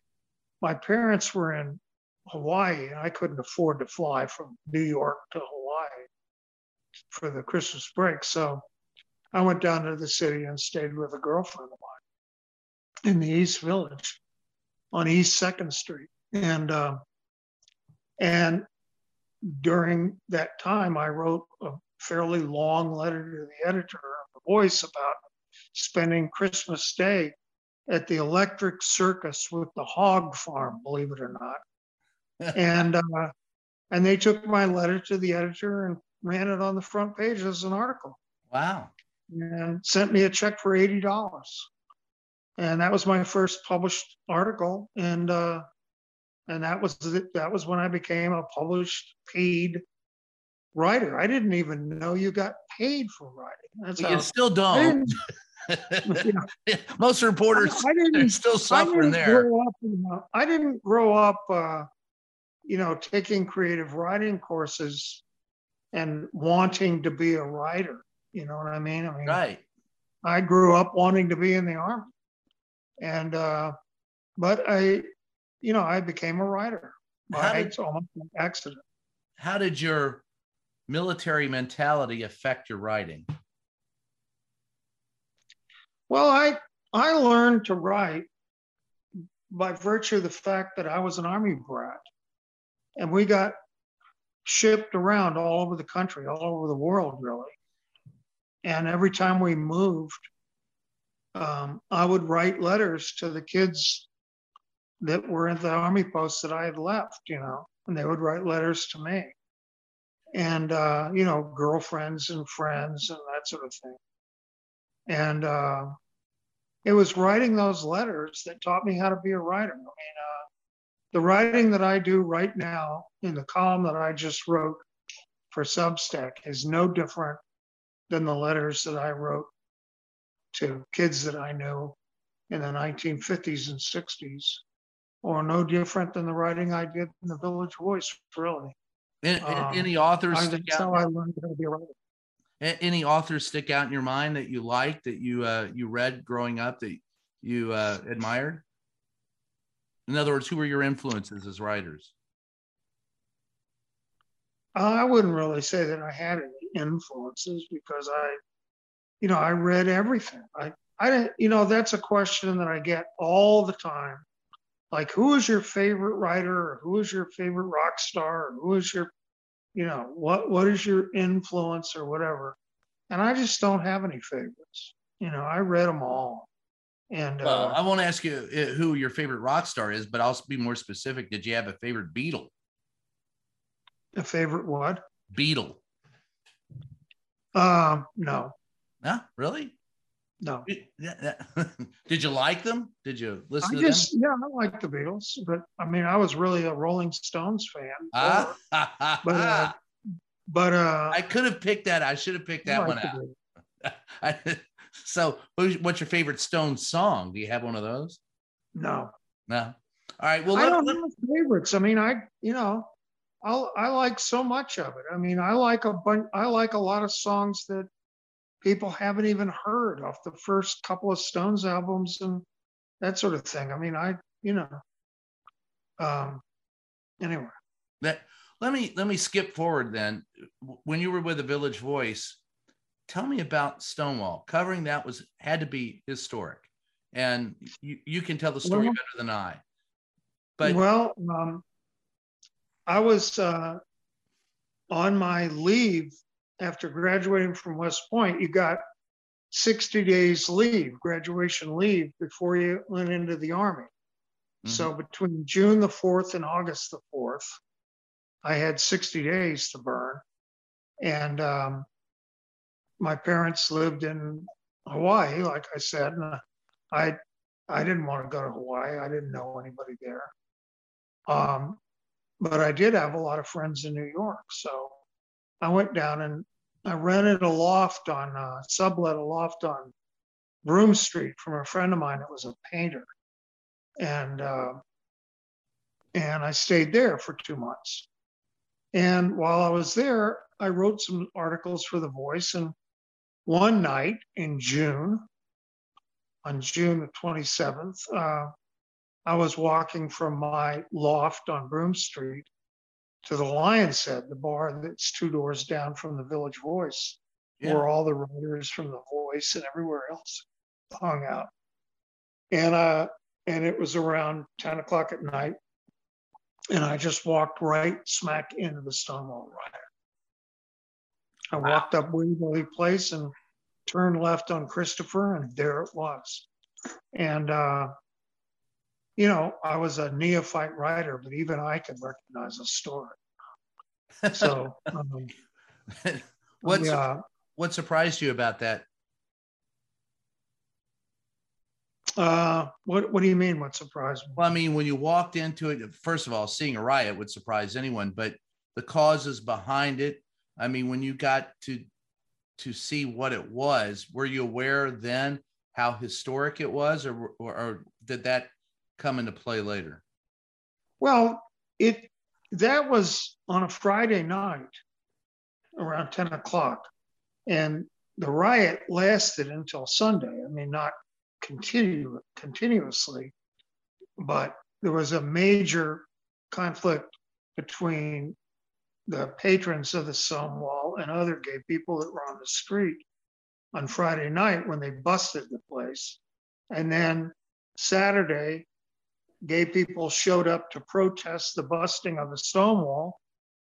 [SPEAKER 3] my parents were in Hawaii, and I couldn't afford to fly from New York to Hawaii for the Christmas break. So I went down to the city and stayed with a girlfriend of mine in the East Village on East Second Street, and uh, and during that time, I wrote a fairly long letter to the editor of the Voice about spending Christmas Day at the Electric Circus with the hog farm, believe it or not. And uh, and they took my letter to the editor and ran it on the front page as an article.
[SPEAKER 2] Wow.
[SPEAKER 3] And sent me a check for eighty dollars. And that was my first published article. And uh, and that was that was when I became a published paid writer. I didn't even know you got paid for writing.
[SPEAKER 2] That's you still don't. <laughs> Most reporters I, I didn't, still suffering there.
[SPEAKER 3] Up, I didn't grow up, uh, you know, taking creative writing courses and wanting to be a writer. You know what I mean? I mean,
[SPEAKER 2] right.
[SPEAKER 3] I grew up wanting to be in the army, and uh, but I, you know, I became a writer by did, almost an accident.
[SPEAKER 2] How did your military mentality affect your writing?
[SPEAKER 3] Well, I I learned to write by virtue of the fact that I was an army brat, and we got shipped around all over the country, all over the world, really. And every time we moved, um, I would write letters to the kids that were at the army posts that I had left, you know, and they would write letters to me. And, uh, you know, girlfriends and friends and that sort of thing. And uh, it was writing those letters that taught me how to be a writer. I mean, uh, the writing that I do right now in the column that I just wrote for Substack is no different than the letters that I wrote to kids that I knew in the 1950s and 60s, or no different than the writing I did in the Village Voice, really.
[SPEAKER 2] Any, um, any authors?
[SPEAKER 3] That's how I learned how to be a writer.
[SPEAKER 2] Any authors stick out in your mind that you liked that you uh, you read growing up that you uh, admired? In other words, who were your influences as writers?
[SPEAKER 3] Uh, I wouldn't really say that I had any influences because I, you know, I read everything. I, I, you know, that's a question that I get all the time. Like, who is your favorite writer, or who is your favorite rock star, or who is your you know what what is your influence or whatever and i just don't have any favorites you know i read them all and
[SPEAKER 2] well, uh, i won't ask you uh, who your favorite rock star is but i'll be more specific did you have a favorite beatle
[SPEAKER 3] a favorite what
[SPEAKER 2] beatle
[SPEAKER 3] um no
[SPEAKER 2] no really
[SPEAKER 3] no. <laughs>
[SPEAKER 2] Did you like them? Did you listen
[SPEAKER 3] I
[SPEAKER 2] to
[SPEAKER 3] just,
[SPEAKER 2] them?
[SPEAKER 3] Yeah, I like the Beatles, but I mean, I was really a Rolling Stones fan. Ah. but uh, <laughs> but uh,
[SPEAKER 2] I could have picked that. I should have picked that one out. <laughs> so, what's your favorite Stone song? Do you have one of those?
[SPEAKER 3] No.
[SPEAKER 2] No. All right. Well,
[SPEAKER 3] I don't have favorites. I mean, I you know, I I like so much of it. I mean, I like a bunch. I like a lot of songs that people haven't even heard off the first couple of Stones albums and that sort of thing. I mean, I, you know, um, anyway.
[SPEAKER 2] That let me let me skip forward then. When you were with the Village Voice, tell me about Stonewall. Covering that was had to be historic, and you, you can tell the story well, better than I.
[SPEAKER 3] But well, um, I was uh, on my leave after graduating from West Point, you got 60 days leave, graduation leave, before you went into the Army. Mm-hmm. So between June the 4th and August the 4th, I had 60 days to burn. And um, my parents lived in Hawaii, like I said. And I, I didn't want to go to Hawaii. I didn't know anybody there. Um, but I did have a lot of friends in New York. So I went down and I rented a loft on, uh, sublet a loft on Broome Street from a friend of mine that was a painter. and uh, and I stayed there for two months. And while I was there, I wrote some articles for The Voice. And one night in June, on June the 27th, uh, I was walking from my loft on Broome Street to the Lion's Head, the bar that's two doors down from the Village Voice, yeah. where all the writers from the Voice and everywhere else hung out. And uh, and it was around 10 o'clock at night, and I just walked right smack into the Stonewall riot. I wow. walked up Waverly Place and turned left on Christopher, and there it was. And uh, you know, I was a neophyte writer, but even I could recognize a story. So, <laughs> um, <laughs>
[SPEAKER 2] what's yeah. what surprised you about that?
[SPEAKER 3] Uh, what What do you mean? What surprised me?
[SPEAKER 2] Well, I mean, when you walked into it, first of all, seeing a riot would surprise anyone, but the causes behind it. I mean, when you got to to see what it was, were you aware then how historic it was, or or, or did that come into play later?
[SPEAKER 3] Well, it that was on a Friday night around 10 o'clock. And the riot lasted until Sunday. I mean, not continue continuously, but there was a major conflict between the patrons of the Stonewall and other gay people that were on the street on Friday night when they busted the place. And then Saturday, gay people showed up to protest the busting of the Stonewall,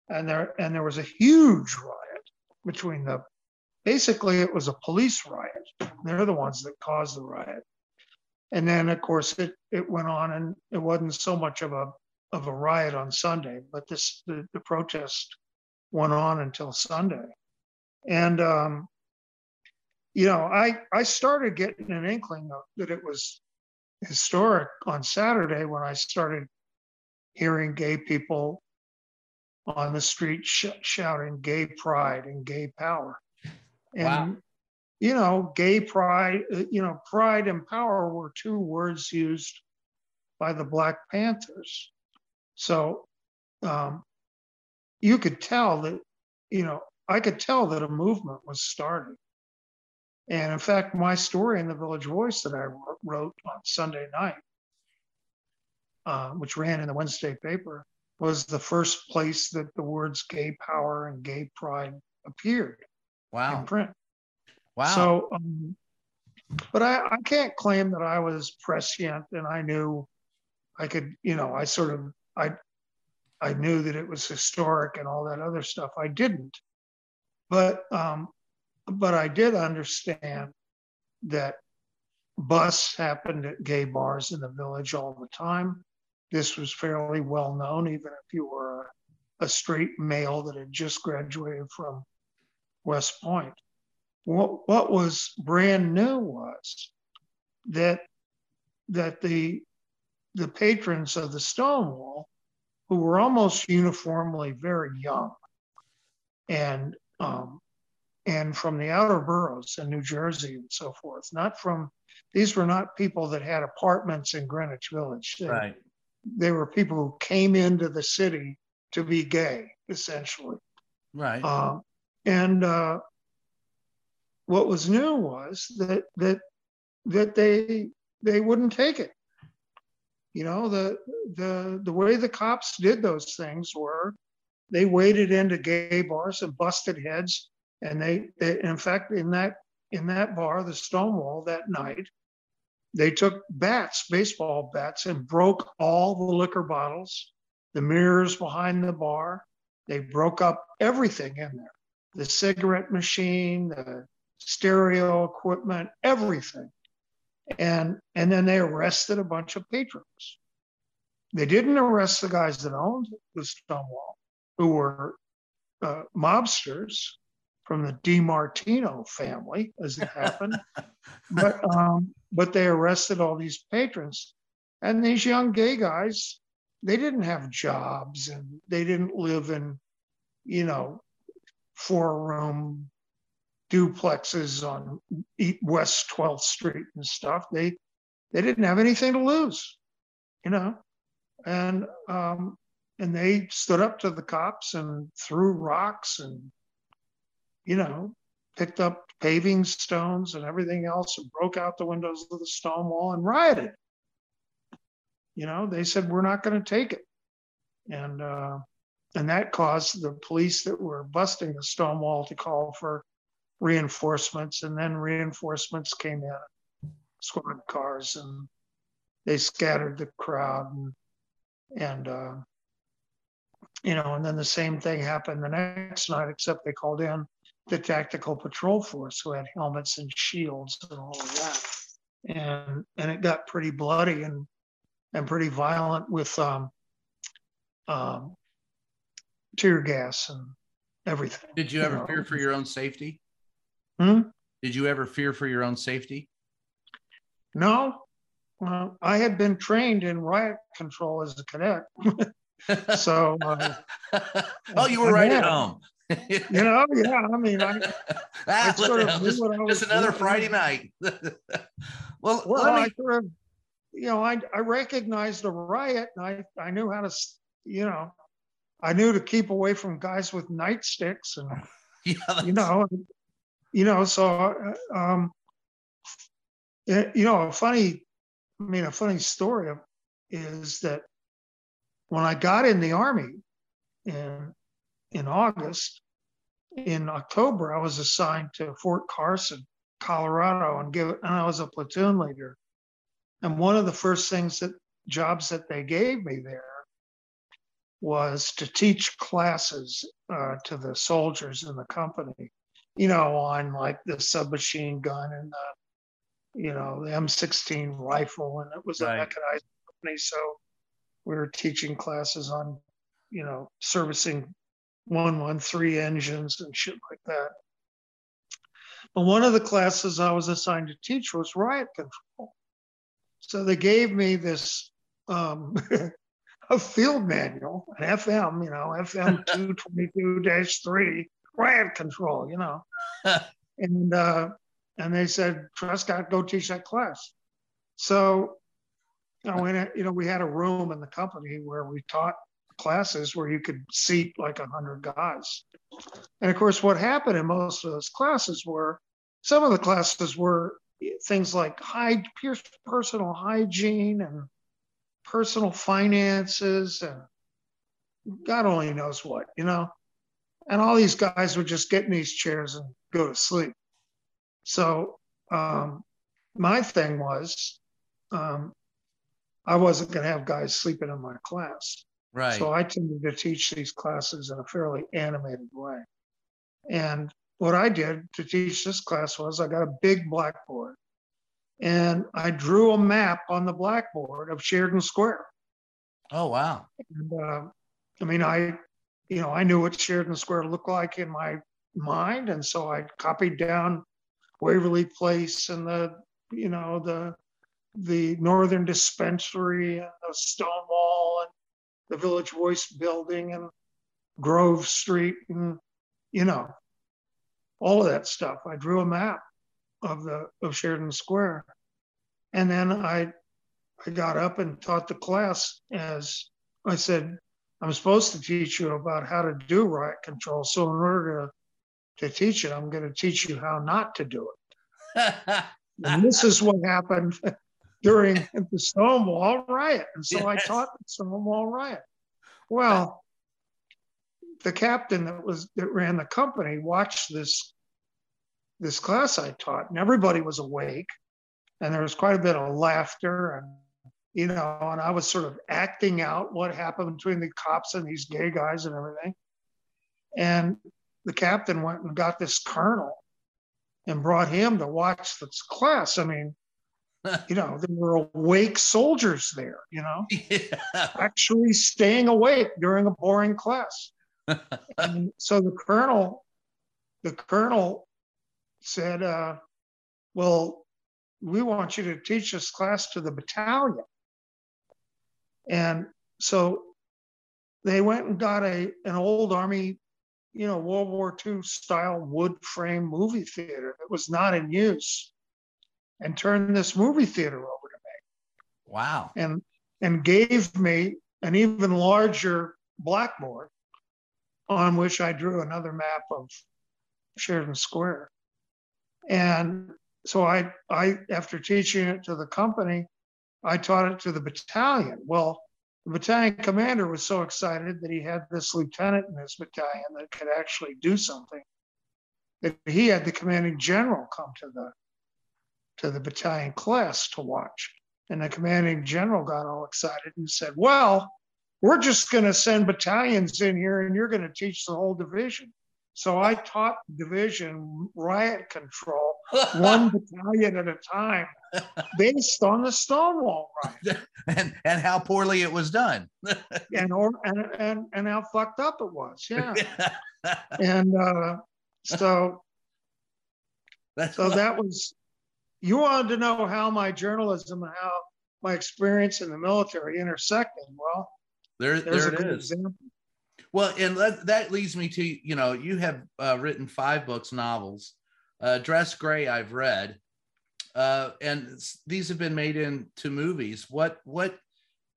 [SPEAKER 3] and there and there was a huge riot between the. Basically, it was a police riot. They're the ones that caused the riot, and then of course it it went on, and it wasn't so much of a of a riot on Sunday, but this the, the protest went on until Sunday, and um, you know I I started getting an inkling of, that it was historic on Saturday when I started hearing gay people on the street sh- shouting gay pride and gay power. And, wow. you know, gay pride, uh, you know, pride and power were two words used by the Black Panthers. So um, you could tell that, you know, I could tell that a movement was starting. And in fact, my story in the Village Voice that I wrote on Sunday night, uh, which ran in the Wednesday paper, was the first place that the words gay power and gay pride appeared
[SPEAKER 2] wow.
[SPEAKER 3] in print.
[SPEAKER 2] Wow.
[SPEAKER 3] So, um, but I, I can't claim that I was prescient and I knew I could, you know, I sort of, I, I knew that it was historic and all that other stuff. I didn't. But um, but I did understand that busts happened at gay bars in the village all the time. This was fairly well known, even if you were a straight male that had just graduated from West Point. What, what was brand new was that that the the patrons of the Stonewall, who were almost uniformly very young, and um, and from the outer boroughs in New Jersey and so forth. Not from these were not people that had apartments in Greenwich Village. They,
[SPEAKER 2] right.
[SPEAKER 3] They were people who came into the city to be gay, essentially.
[SPEAKER 2] Right.
[SPEAKER 3] Uh, and uh, what was new was that that that they they wouldn't take it. You know, the the the way the cops did those things were they waded into gay bars and busted heads and they, they, in fact, in that in that bar, the Stonewall, that night, they took bats, baseball bats, and broke all the liquor bottles, the mirrors behind the bar. They broke up everything in there the cigarette machine, the stereo equipment, everything. And, and then they arrested a bunch of patrons. They didn't arrest the guys that owned the Stonewall, who were uh, mobsters from the DiMartino family, as it happened. <laughs> but um, but they arrested all these patrons, and these young gay guys, they didn't have jobs and they didn't live in, you know, four room duplexes on West 12th Street and stuff. They they didn't have anything to lose. you know, and um, and they stood up to the cops and threw rocks and, you know, picked up paving stones and everything else and broke out the windows of the Stonewall and rioted. You know, they said we're not going to take it, and uh, and that caused the police that were busting the Stonewall to call for reinforcements, and then reinforcements came in, squad cars, and they scattered the crowd, and and uh, you know, and then the same thing happened the next night, except they called in the tactical patrol force who had helmets and shields and all of that, and and it got pretty bloody and and pretty violent with um, um, tear gas and everything.
[SPEAKER 2] Did you ever you know? fear for your own safety?
[SPEAKER 3] Hmm?
[SPEAKER 2] Did you ever fear for your own safety?
[SPEAKER 3] No. Well, I had been trained in riot control as a cadet. <laughs> so, uh,
[SPEAKER 2] oh, you were right at home. <laughs>
[SPEAKER 3] you know, yeah. I mean, I, <laughs>
[SPEAKER 2] ah, I sort of just, just another doing. Friday night. well,
[SPEAKER 3] well, me... I sort of, you know, I I recognized a riot, and I I knew how to, you know, I knew to keep away from guys with nightsticks, and yeah, you know, you know, so uh, um, you know, a funny, I mean, a funny story is that when I got in the army in in August, in October, I was assigned to Fort Carson, Colorado, and give and I was a platoon leader. And one of the first things that jobs that they gave me there was to teach classes uh, to the soldiers in the company you know, on like the submachine gun and the, you know, the M16 rifle, and it was right. a mechanized company. So we were teaching classes on, you know, servicing 113 engines and shit like that. But one of the classes I was assigned to teach was riot control. So they gave me this um, <laughs> a field manual, an FM, you know, FM <laughs> 222 3 riot control, you know. <laughs> and uh, and they said, Truscott, go teach that class. So know, in you know, we had a room in the company where we taught classes where you could seat like a hundred guys. And of course, what happened in most of those classes were some of the classes were things like high personal hygiene and personal finances and God only knows what, you know. And all these guys would just get in these chairs and go to sleep. So um, my thing was, um, I wasn't going to have guys sleeping in my class.
[SPEAKER 2] Right.
[SPEAKER 3] So I tended to teach these classes in a fairly animated way. And what I did to teach this class was I got a big blackboard and I drew a map on the blackboard of Sheridan Square.
[SPEAKER 2] Oh, wow.
[SPEAKER 3] And, uh, I mean, I you know, I knew what Sheridan Square looked like in my mind, and so I copied down Waverly Place and the, you know, the the Northern Dispensary and the Stonewall and the Village Voice Building and Grove Street and you know, all of that stuff. I drew a map of the of Sheridan Square, and then I I got up and taught the class as I said, I'm supposed to teach you about how to do riot control. So in order to, to teach it, I'm going to teach you how not to do it. <laughs> and this is what happened <laughs> during the Stonewall riot. And so yes. I taught the Stonewall riot. Well, the captain that was that ran the company watched this this class I taught, and everybody was awake, and there was quite a bit of laughter and you know, and I was sort of acting out what happened between the cops and these gay guys and everything. And the captain went and got this colonel and brought him to watch this class. I mean, <laughs> you know, there were awake soldiers there, you know, <laughs> yeah. actually staying awake during a boring class. <laughs> and so the colonel, the colonel said, uh, well, we want you to teach this class to the battalion. And so they went and got a an old army, you know, World War II style wood frame movie theater that was not in use and turned this movie theater over to me.
[SPEAKER 2] Wow.
[SPEAKER 3] And and gave me an even larger blackboard on which I drew another map of Sheridan Square. And so I, I, after teaching it to the company, I taught it to the battalion. Well, the battalion commander was so excited that he had this lieutenant in his battalion that could actually do something that he had the commanding general come to the to the battalion class to watch. And the commanding general got all excited and said, Well, we're just going to send battalions in here and you're going to teach the whole division. So I taught division riot control one <laughs> battalion at a time based on the Stonewall riot. <laughs>
[SPEAKER 2] and, and how poorly it was done. <laughs>
[SPEAKER 3] and, or, and, and, and how fucked up it was. Yeah. and uh, so,
[SPEAKER 2] That's
[SPEAKER 3] so that was, you wanted to know how my journalism and how my experience in the military intersected. Well,
[SPEAKER 2] there,
[SPEAKER 3] there's
[SPEAKER 2] there
[SPEAKER 3] a good
[SPEAKER 2] is.
[SPEAKER 3] example.
[SPEAKER 2] Well, and that, that leads me to you know you have uh, written five books, novels. Uh, Dress Gray, I've read, uh, and these have been made into movies. What what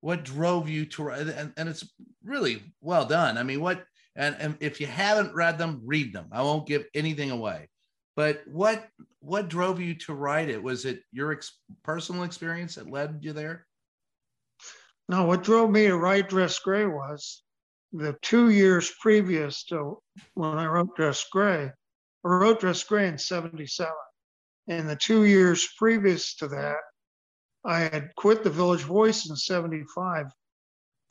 [SPEAKER 2] what drove you to write? And, and it's really well done. I mean, what and, and if you haven't read them, read them. I won't give anything away. But what what drove you to write it? Was it your ex- personal experience that led you there?
[SPEAKER 3] No, what drove me to write Dress Gray was the two years previous to when I wrote Dress Gray. I wrote Dress Gray in 77. And the two years previous to that, I had quit the Village Voice in 75.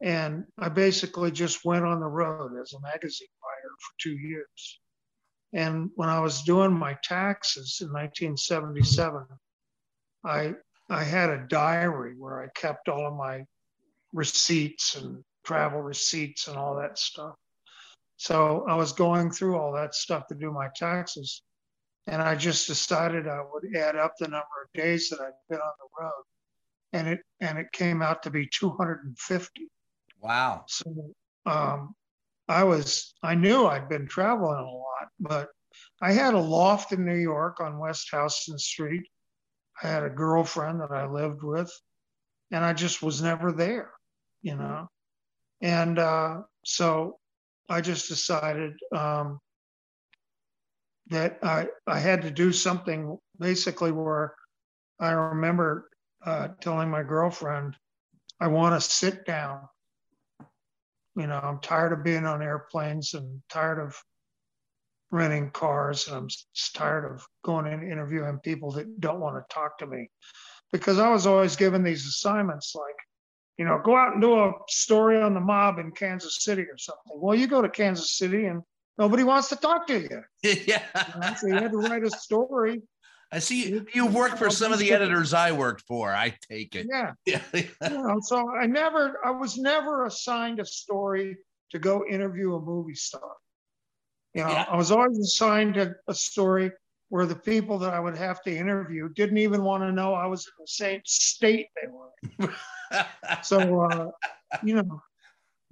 [SPEAKER 3] And I basically just went on the road as a magazine writer for two years. And when I was doing my taxes in 1977, I I had a diary where I kept all of my receipts and travel receipts and all that stuff. So I was going through all that stuff to do my taxes. And I just decided I would add up the number of days that I'd been on the road. And it and it came out to be 250.
[SPEAKER 2] Wow.
[SPEAKER 3] So um, I was, I knew I'd been traveling a lot, but I had a loft in New York on West Houston Street. I had a girlfriend that I lived with, and I just was never there, you know. And uh, so I just decided um, that I, I had to do something basically where I remember uh, telling my girlfriend, I want to sit down you know, I'm tired of being on airplanes and tired of renting cars and I'm tired of going and interviewing people that don't want to talk to me. Because I was always given these assignments like, you know, go out and do a story on the mob in Kansas City or something. Well, you go to Kansas City and nobody wants to talk to you. <laughs>
[SPEAKER 2] yeah.
[SPEAKER 3] you know? So you had to write a story.
[SPEAKER 2] I see you've worked for some of the editors I worked for. I take it.
[SPEAKER 3] Yeah. <laughs>
[SPEAKER 2] Yeah.
[SPEAKER 3] you know, so I never, I was never assigned a story to go interview a movie star. You know,
[SPEAKER 2] Yeah.
[SPEAKER 3] I was always assigned a, a story where the people that I would have to interview didn't even want to know I was in the same state they were. <laughs> So, uh, you know,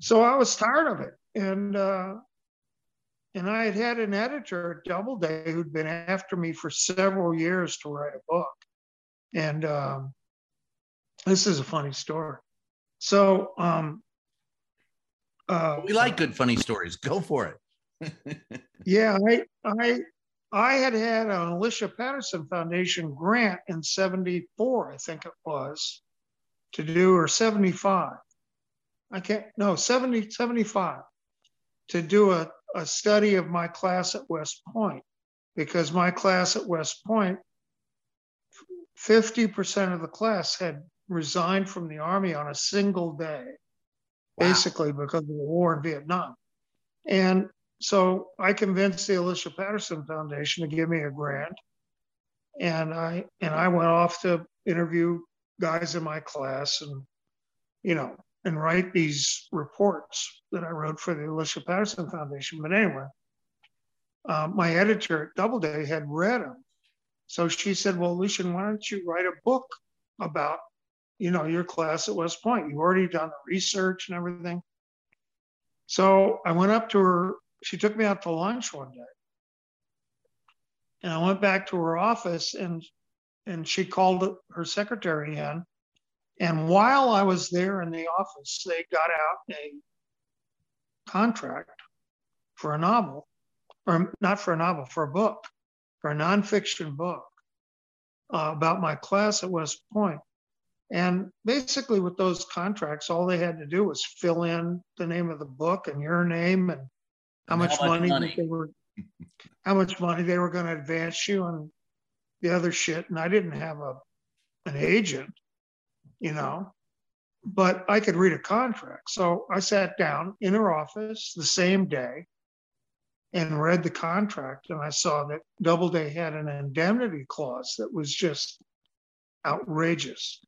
[SPEAKER 3] so I was tired of it. And, uh, and I had had an editor at Doubleday who'd been after me for several years to write a book. And um, this is a funny story. So, um, uh,
[SPEAKER 2] we like good funny stories. Go for it. <laughs>
[SPEAKER 3] yeah, I, I, I had had an Alicia Patterson Foundation grant in 74, I think it was, to do, or 75. I can't, no, 70, 75, to do a, a study of my class at West Point, because my class at West Point, 50% of the class had resigned from the Army on a single day, basically because of the war in Vietnam. And so I convinced the Alicia Patterson Foundation to give me a grant. And I and I went off to interview guys in my class and you know and write these reports that I wrote for the Alicia Patterson Foundation. But anyway, uh, my editor at Doubleday had read them. So she said, Well, Lucian, why don't you write a book about, you know, your class at West Point? You've already done the research and everything. So I went up to her. She took me out to lunch one day. And I went back to her office and and she called her secretary in And while I was there in the office, they got out a contract for a novel, or not for a novel, for a book, for a nonfiction book uh, about my class at West Point. And basically, with those contracts, all they had to do was fill in the name of the book and your name and how,
[SPEAKER 2] And
[SPEAKER 3] much,
[SPEAKER 2] how much
[SPEAKER 3] money,
[SPEAKER 2] money.
[SPEAKER 3] they were, how much money they were going to advance you and the other shit. And I didn't have a an agent, you know, but I could read a contract. So I sat down in her office the same day and read the contract, and I saw that Doubleday had an indemnity clause that was just outrageous.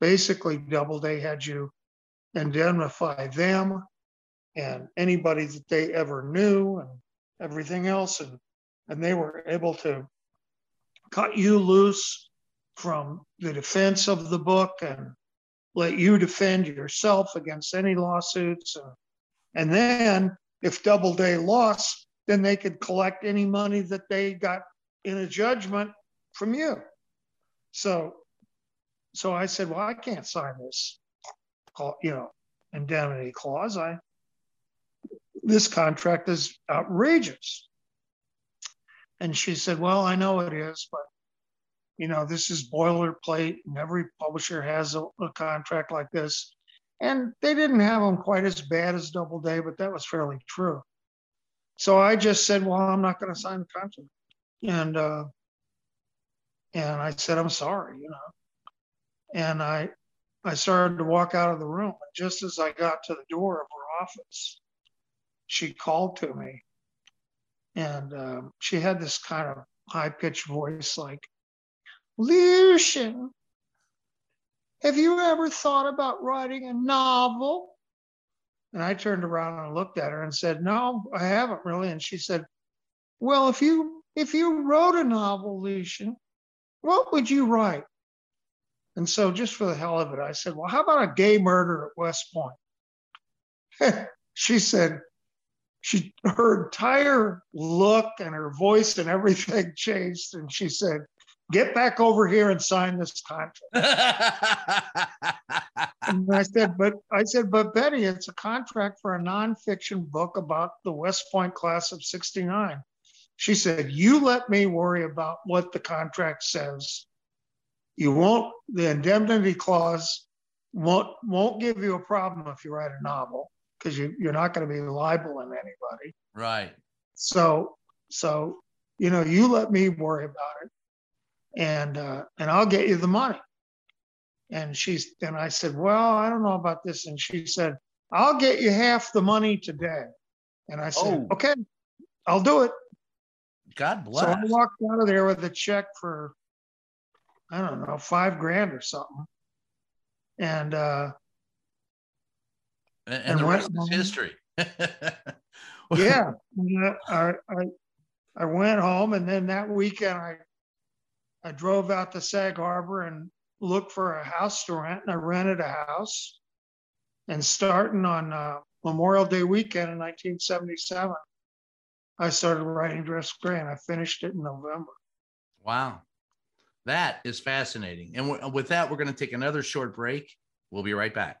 [SPEAKER 3] Basically, Doubleday had you indemnify them and anybody that they ever knew and everything else, and and they were able to cut you loose from the defense of the book and let you defend yourself against any lawsuits and then if Doubleday lost, then they could collect any money that they got in a judgment from you. So so I said, well, I can't sign this, you know, indemnity clause. I this contract is outrageous. And she said, well, I know it is, but you know, this is boilerplate, and every publisher has a, a contract like this. And they didn't have them quite as bad as Doubleday, but that was fairly true. So I just said, well, I'm not going to sign the contract. And uh, and I said, I'm sorry, you know. And I I started to walk out of the room. And just as I got to the door of her office, she called to me. And um, she had this kind of high pitched voice like, Lucian, have you ever thought about writing a novel? And I turned around and looked at her and said, No, I haven't really. And she said, Well, if you if you wrote a novel, Lucian, what would you write? And so just for the hell of it, I said, Well, how about a gay murder at West Point? <laughs> she said, she her entire look and her voice and everything <laughs> changed. And she said, Get back over here and sign this contract. And I said, but I said, but Betty, it's a contract for a nonfiction book about the West Point class of 69. She said, You let me worry about what the contract says. You won't, the indemnity clause won't won't give you a problem if you write a novel because you, you're not going to be libeling anybody.
[SPEAKER 2] right.
[SPEAKER 3] So, so, you know, you let me worry about it and uh, and I'll get you the money. And she's and I said, Well, I don't know about this. And she said, I'll get you half the money today. And I said,
[SPEAKER 2] Oh.
[SPEAKER 3] Okay, I'll do it.
[SPEAKER 2] God bless.
[SPEAKER 3] So I walked out of there with a check for I don't know, five grand or something. And uh
[SPEAKER 2] and, and the rest is history. <laughs>
[SPEAKER 3] yeah, yeah, I, I I went home and then that weekend I I drove out to Sag Harbor and looked for a house to rent and I rented a house. And starting on uh, Memorial Day weekend in 1977, I started writing Dress Gray and I finished it in November.
[SPEAKER 2] Wow. That is fascinating. And w- with that, we're going to take another short break. We'll be right back.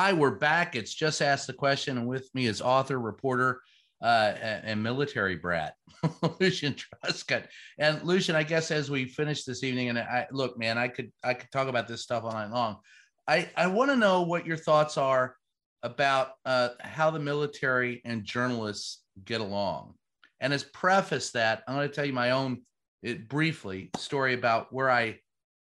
[SPEAKER 2] Hi, we're back. It's just ask the question, and with me is author, reporter, uh, and, military brat, <laughs> Lucian Truscott. And Lucian, I guess as we finish this evening, and I look, man, I could I could talk about this stuff all night long. I I want to know what your thoughts are about uh, how the military and journalists get along. And as preface that, I'm going to tell you my own it, briefly story about where I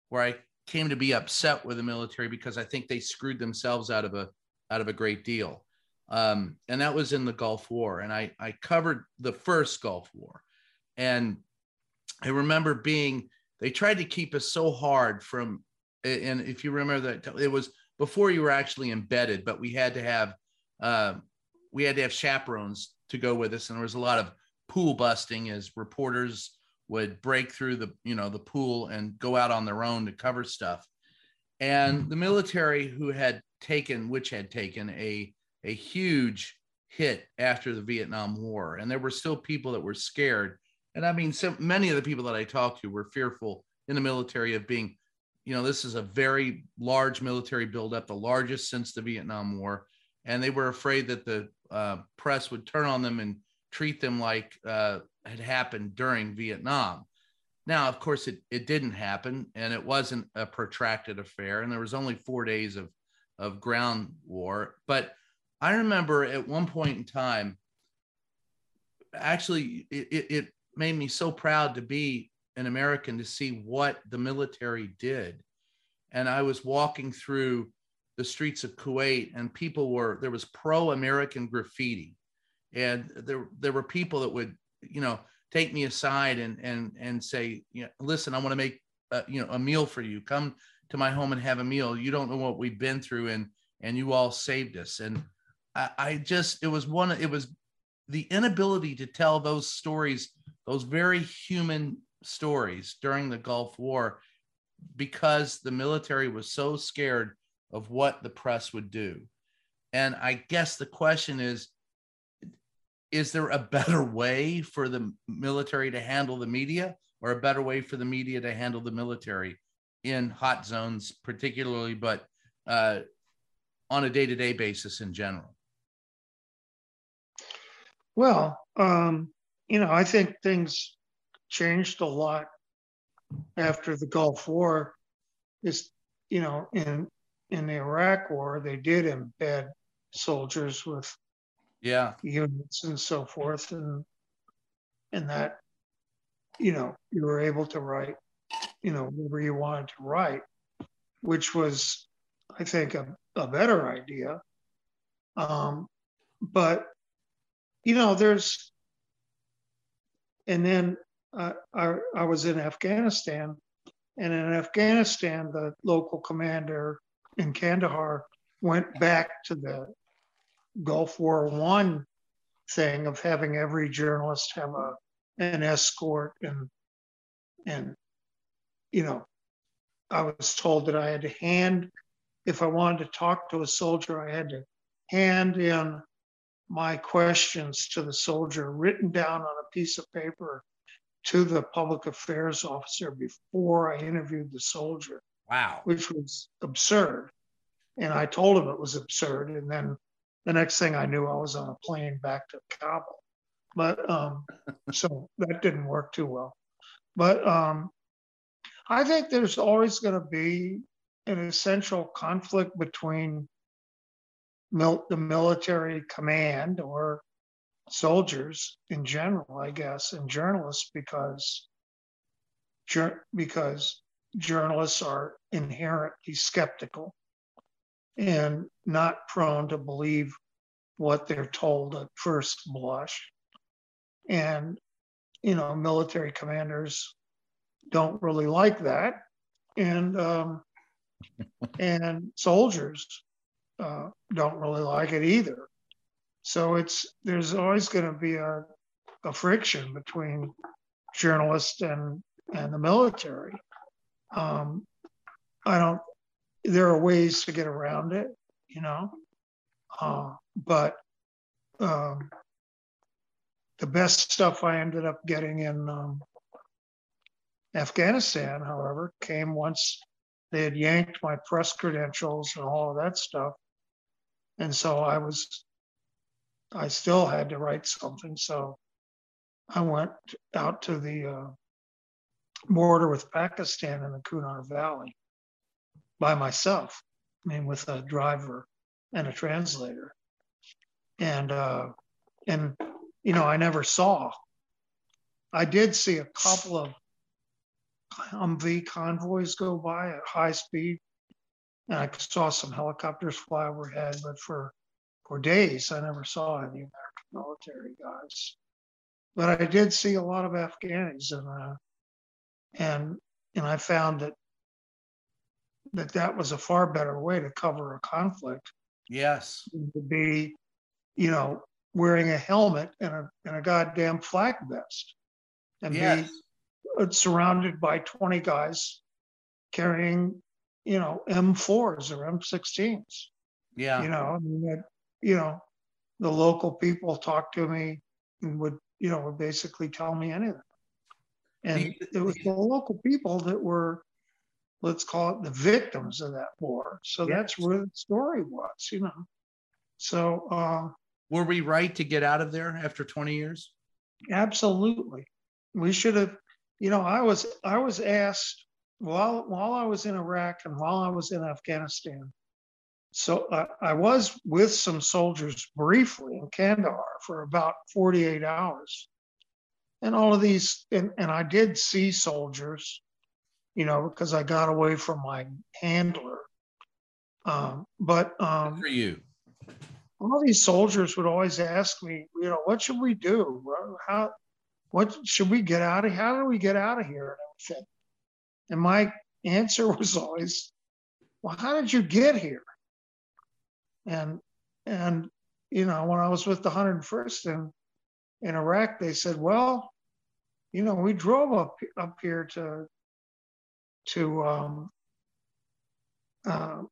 [SPEAKER 2] where I came to be upset with the military because I think they screwed themselves out of a out of a great deal. um, and that was in the Gulf War. And I I covered the first Gulf War, and I remember being they tried to keep us so hard from, and if you remember that it was before you were actually embedded, but we had to have uh, we had to have chaperones to go with us, and there was a lot of pool busting as reporters would break through the you know the pool and go out on their own to cover stuff. And the military who had taken which had taken a a huge hit after the Vietnam War and there were still people that were scared. And I mean so many of the people that I talked to were fearful in the military of being you know this is a very large military buildup the largest since the Vietnam War. And they were afraid that the uh, press would turn on them and treat them like uh, had happened during Vietnam. Now, of course, it, it didn't happen and it wasn't a protracted affair. And there was only four days of, of ground war. But I remember at one point in time, actually, it, it, made me so proud to be an American to see what the military did. And I was walking through the streets of Kuwait and people were, there was pro American graffiti. And there, there were people that would you know take me aside and and and say you know, listen i want to make a, you know a meal for you. Come to my home and have a meal. You don't know what we've been through and and you all saved us. And i, I just it was one it was the inability to tell those stories those very human stories during the gulf war because the military was so scared of what the press would do. And i guess the question is is there a better way for the military to handle the media or a better way for the media to handle the military in hot zones particularly but uh, on a day-to-day basis in general?
[SPEAKER 3] Well um, you know i think things changed a lot after the gulf war. Is you know in in the iraq war they did embed soldiers with
[SPEAKER 2] yeah.
[SPEAKER 3] units and so forth and and that you know you were able to write you know whatever you wanted to write which was i think a, a better idea. Um, but you know there's and then uh, I, I was in afghanistan and in afghanistan the local commander in kandahar went back to the Gulf War One thing of having every journalist have a an escort and and you know I was told that I had to hand if I wanted to talk to a soldier I had to hand in my questions to the soldier written down on a piece of paper to the public affairs officer before I interviewed the soldier.
[SPEAKER 2] Wow.
[SPEAKER 3] Which was absurd. And I told him it was absurd. And then the next thing I knew, I was on a plane back to Kabul. But um, <laughs> so that didn't work too well. But um, I think there's always going to be an essential conflict between mil- the military command or soldiers in general, I guess, and journalists because jur- because journalists are inherently skeptical and not prone to believe what they're told at first blush. And, you know, military commanders don't really like that. And, um, <laughs> and soldiers uh, don't really like it either. So it's, there's always going to be a, a friction between journalists and, and the military. Um, I don't there are ways to get around it, you know. Uh, but um, the best stuff I ended up getting in um, Afghanistan, however, came once they had yanked my press credentials and all of that stuff. And so I was, I still had to write something. So I went out to the uh, border with Pakistan in the Kunar Valley by myself, I mean, with a driver and a translator. And, uh, and, you know, I never saw. I did see a couple of Humvee convoys go by at high speed. And I saw some helicopters fly overhead, but for for days. I never saw any American military guys, but I did see a lot of Afghanis, and uh, and and I found that that that was a far better way to cover a conflict.
[SPEAKER 2] Yes,
[SPEAKER 3] to be, you know, wearing a helmet and a and a goddamn flak vest, and
[SPEAKER 2] yes.
[SPEAKER 3] be surrounded by twenty guys carrying, you know, M4s or M16s.
[SPEAKER 2] Yeah,
[SPEAKER 3] you know, I mean, that, you know, the local people talked to me and would, you know, would basically tell me anything. And it was the local people that were, let's call it the victims of that war. So yes. that's where the story was, you know. So, uh,
[SPEAKER 2] were we right to get out of there after 20 years?
[SPEAKER 3] Absolutely. We should have, you know, I was I was asked while while I was in Iraq and while I was in Afghanistan. So uh, I was with some soldiers briefly in Kandahar for about 48 hours and all of these and, and i did see soldiers you know because i got away from my handler. Um, but um,
[SPEAKER 2] for you.
[SPEAKER 3] all these soldiers would always ask me you know what should we do? How what should we get out of how do we get out of here? And and my answer <laughs> was always well how did you get here? And and you know when i was with the 101st in in iraq they said well you know, we drove up up here to to um, uh,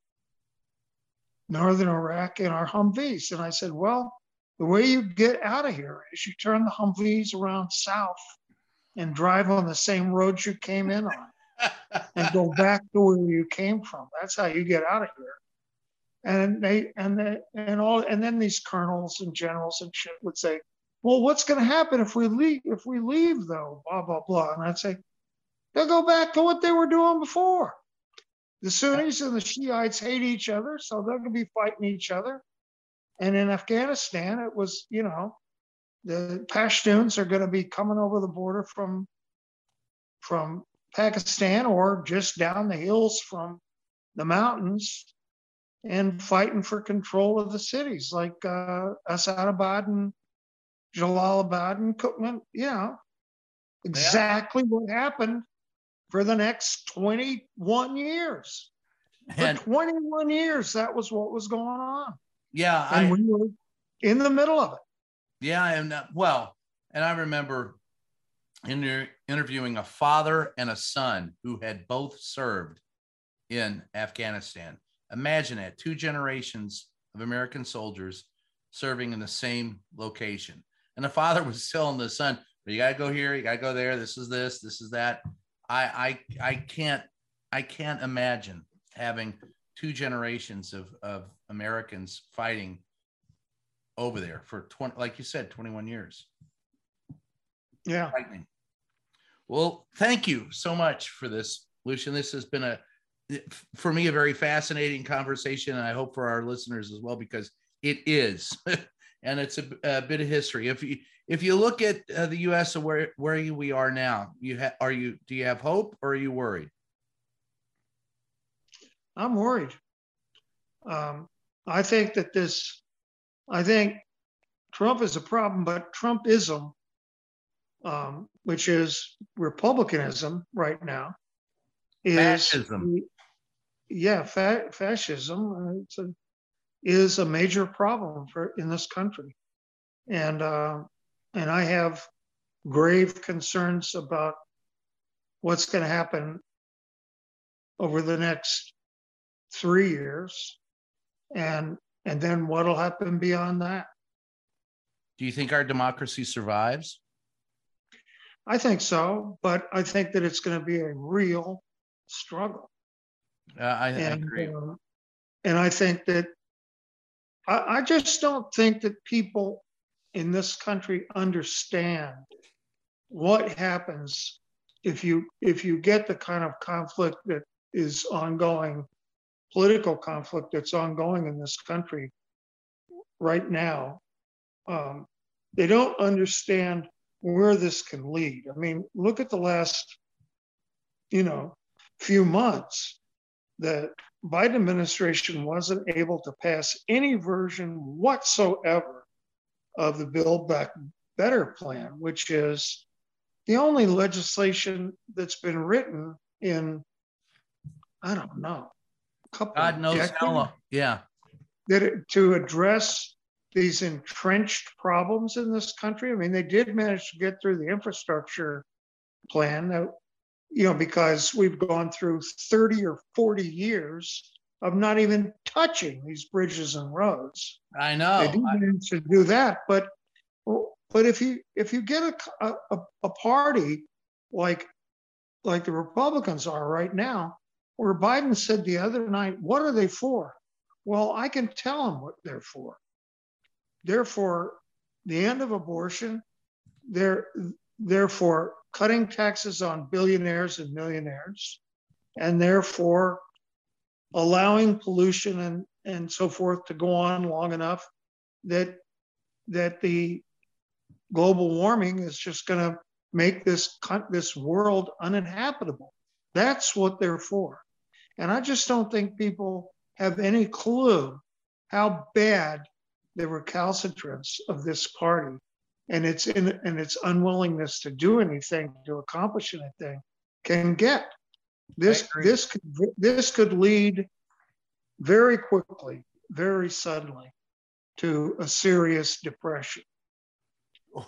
[SPEAKER 3] northern Iraq in our Humvees, and I said, well, the way you get out of here is you turn the Humvees around south and drive on the same roads you came in on, <laughs> and go back to where you came from. That's how you get out of here. And they and they and all and then these colonels and generals and shit would say, well, what's going to happen if we leave? If we leave, though, blah blah blah. And I'd say, they'll go back to what they were doing before. The Sunnis and the Shiites hate each other, so they're going to be fighting each other. And in Afghanistan, it was, you know, the Pashtuns are going to be coming over the border from from Pakistan or just down the hills from the mountains and fighting for control of the cities like uh, Asadabad and Jalalabad and you know, exactly yeah. what happened for the next 21 years. And for 21 years, that was what was going on.
[SPEAKER 2] Yeah.
[SPEAKER 3] And I, we were in the middle of it.
[SPEAKER 2] Yeah. And uh, well, and I remember inter- interviewing a father and a son who had both served in Afghanistan. Imagine that two generations of American soldiers serving in the same location. And the father was <laughs> telling the son, you got to go here, you got to go there. This is this, this is that. I, I, I can't, I can't imagine having two generations of, of Americans fighting over there for 20, like you said, 21 years.
[SPEAKER 3] Yeah.
[SPEAKER 2] Frightening. Well, thank you so much for this, Lucian. This has been a, for me, a very fascinating conversation. And I hope for our listeners as well, because it is. <laughs> and it's a, a, bit of history. If you if you look at uh, the U.S. and where where we are now, you ha- are you do you have hope or are you worried?
[SPEAKER 3] I'm worried. Um, I think that this, I think Trump is a problem, but Trumpism, um, which is republicanism right now, is
[SPEAKER 2] fascism.
[SPEAKER 3] Yeah, fa- fascism. It's a is a major problem for in this country, and uh, and I have grave concerns about what's going to happen over the next three years, and and then what'll happen beyond that.
[SPEAKER 2] Do you think our democracy survives?
[SPEAKER 3] I think so, but I think that it's going to be a real struggle.
[SPEAKER 2] Uh, I, and, I agree. Uh,
[SPEAKER 3] and I think that I, I just don't think that people in this country understand what happens if you if you get the kind of conflict that is ongoing political conflict that's ongoing in this country right now. Um, they don't understand where this can lead. I mean look at the last you know few months that Biden administration wasn't able to pass any version whatsoever of the Build Back Better plan, which is the only legislation that's been written in, I don't know, a couple
[SPEAKER 2] God knows how long. Yeah.
[SPEAKER 3] that it, to address these entrenched problems in this country. I mean, they did manage to get through the infrastructure plan that, you know, because we've gone through 30 or 40 years of not even touching these bridges and roads.
[SPEAKER 2] I know.
[SPEAKER 3] They did
[SPEAKER 2] I-
[SPEAKER 3] to do that, but but if you if you get a, a a party like like the Republicans are right now, where Biden said the other night, "What are they for?" Well, I can tell them what they're for. They're for the end of abortion. They're they're for cutting taxes on billionaires and millionaires, and therefore allowing pollution and and so forth to go on long enough that that the global warming is just going to make this this world uninhabitable. That's what they're for. And I just don't think people have any clue how bad the recalcitrance of this party and its in, and its unwillingness to do anything to accomplish anything can get. This this could this could lead very quickly, very suddenly, to a serious depression.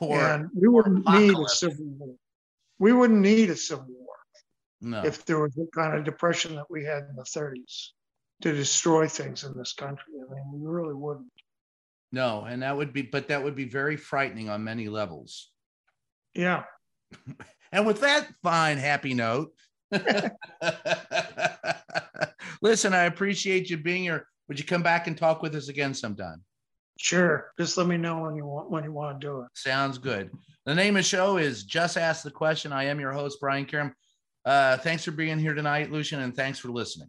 [SPEAKER 2] Or
[SPEAKER 3] and we wouldn't need a civil war. We wouldn't need a civil war
[SPEAKER 2] no.
[SPEAKER 3] if there was the kind of depression that we had in the 30s to destroy things in this country. I mean, we really wouldn't.
[SPEAKER 2] No, and that would be, but that would be very frightening on many levels.
[SPEAKER 3] Yeah. <laughs>
[SPEAKER 2] And with that fine, happy note, <laughs> listen, I appreciate you being here. Would you come back and talk with us again sometime?
[SPEAKER 3] Sure. Just let me know when you want when you want to do it.
[SPEAKER 2] Sounds good. The name of the show is Just Ask the Question. I am your host, Brian Karem. Uh, thanks for being here tonight, Lucian, and thanks for listening.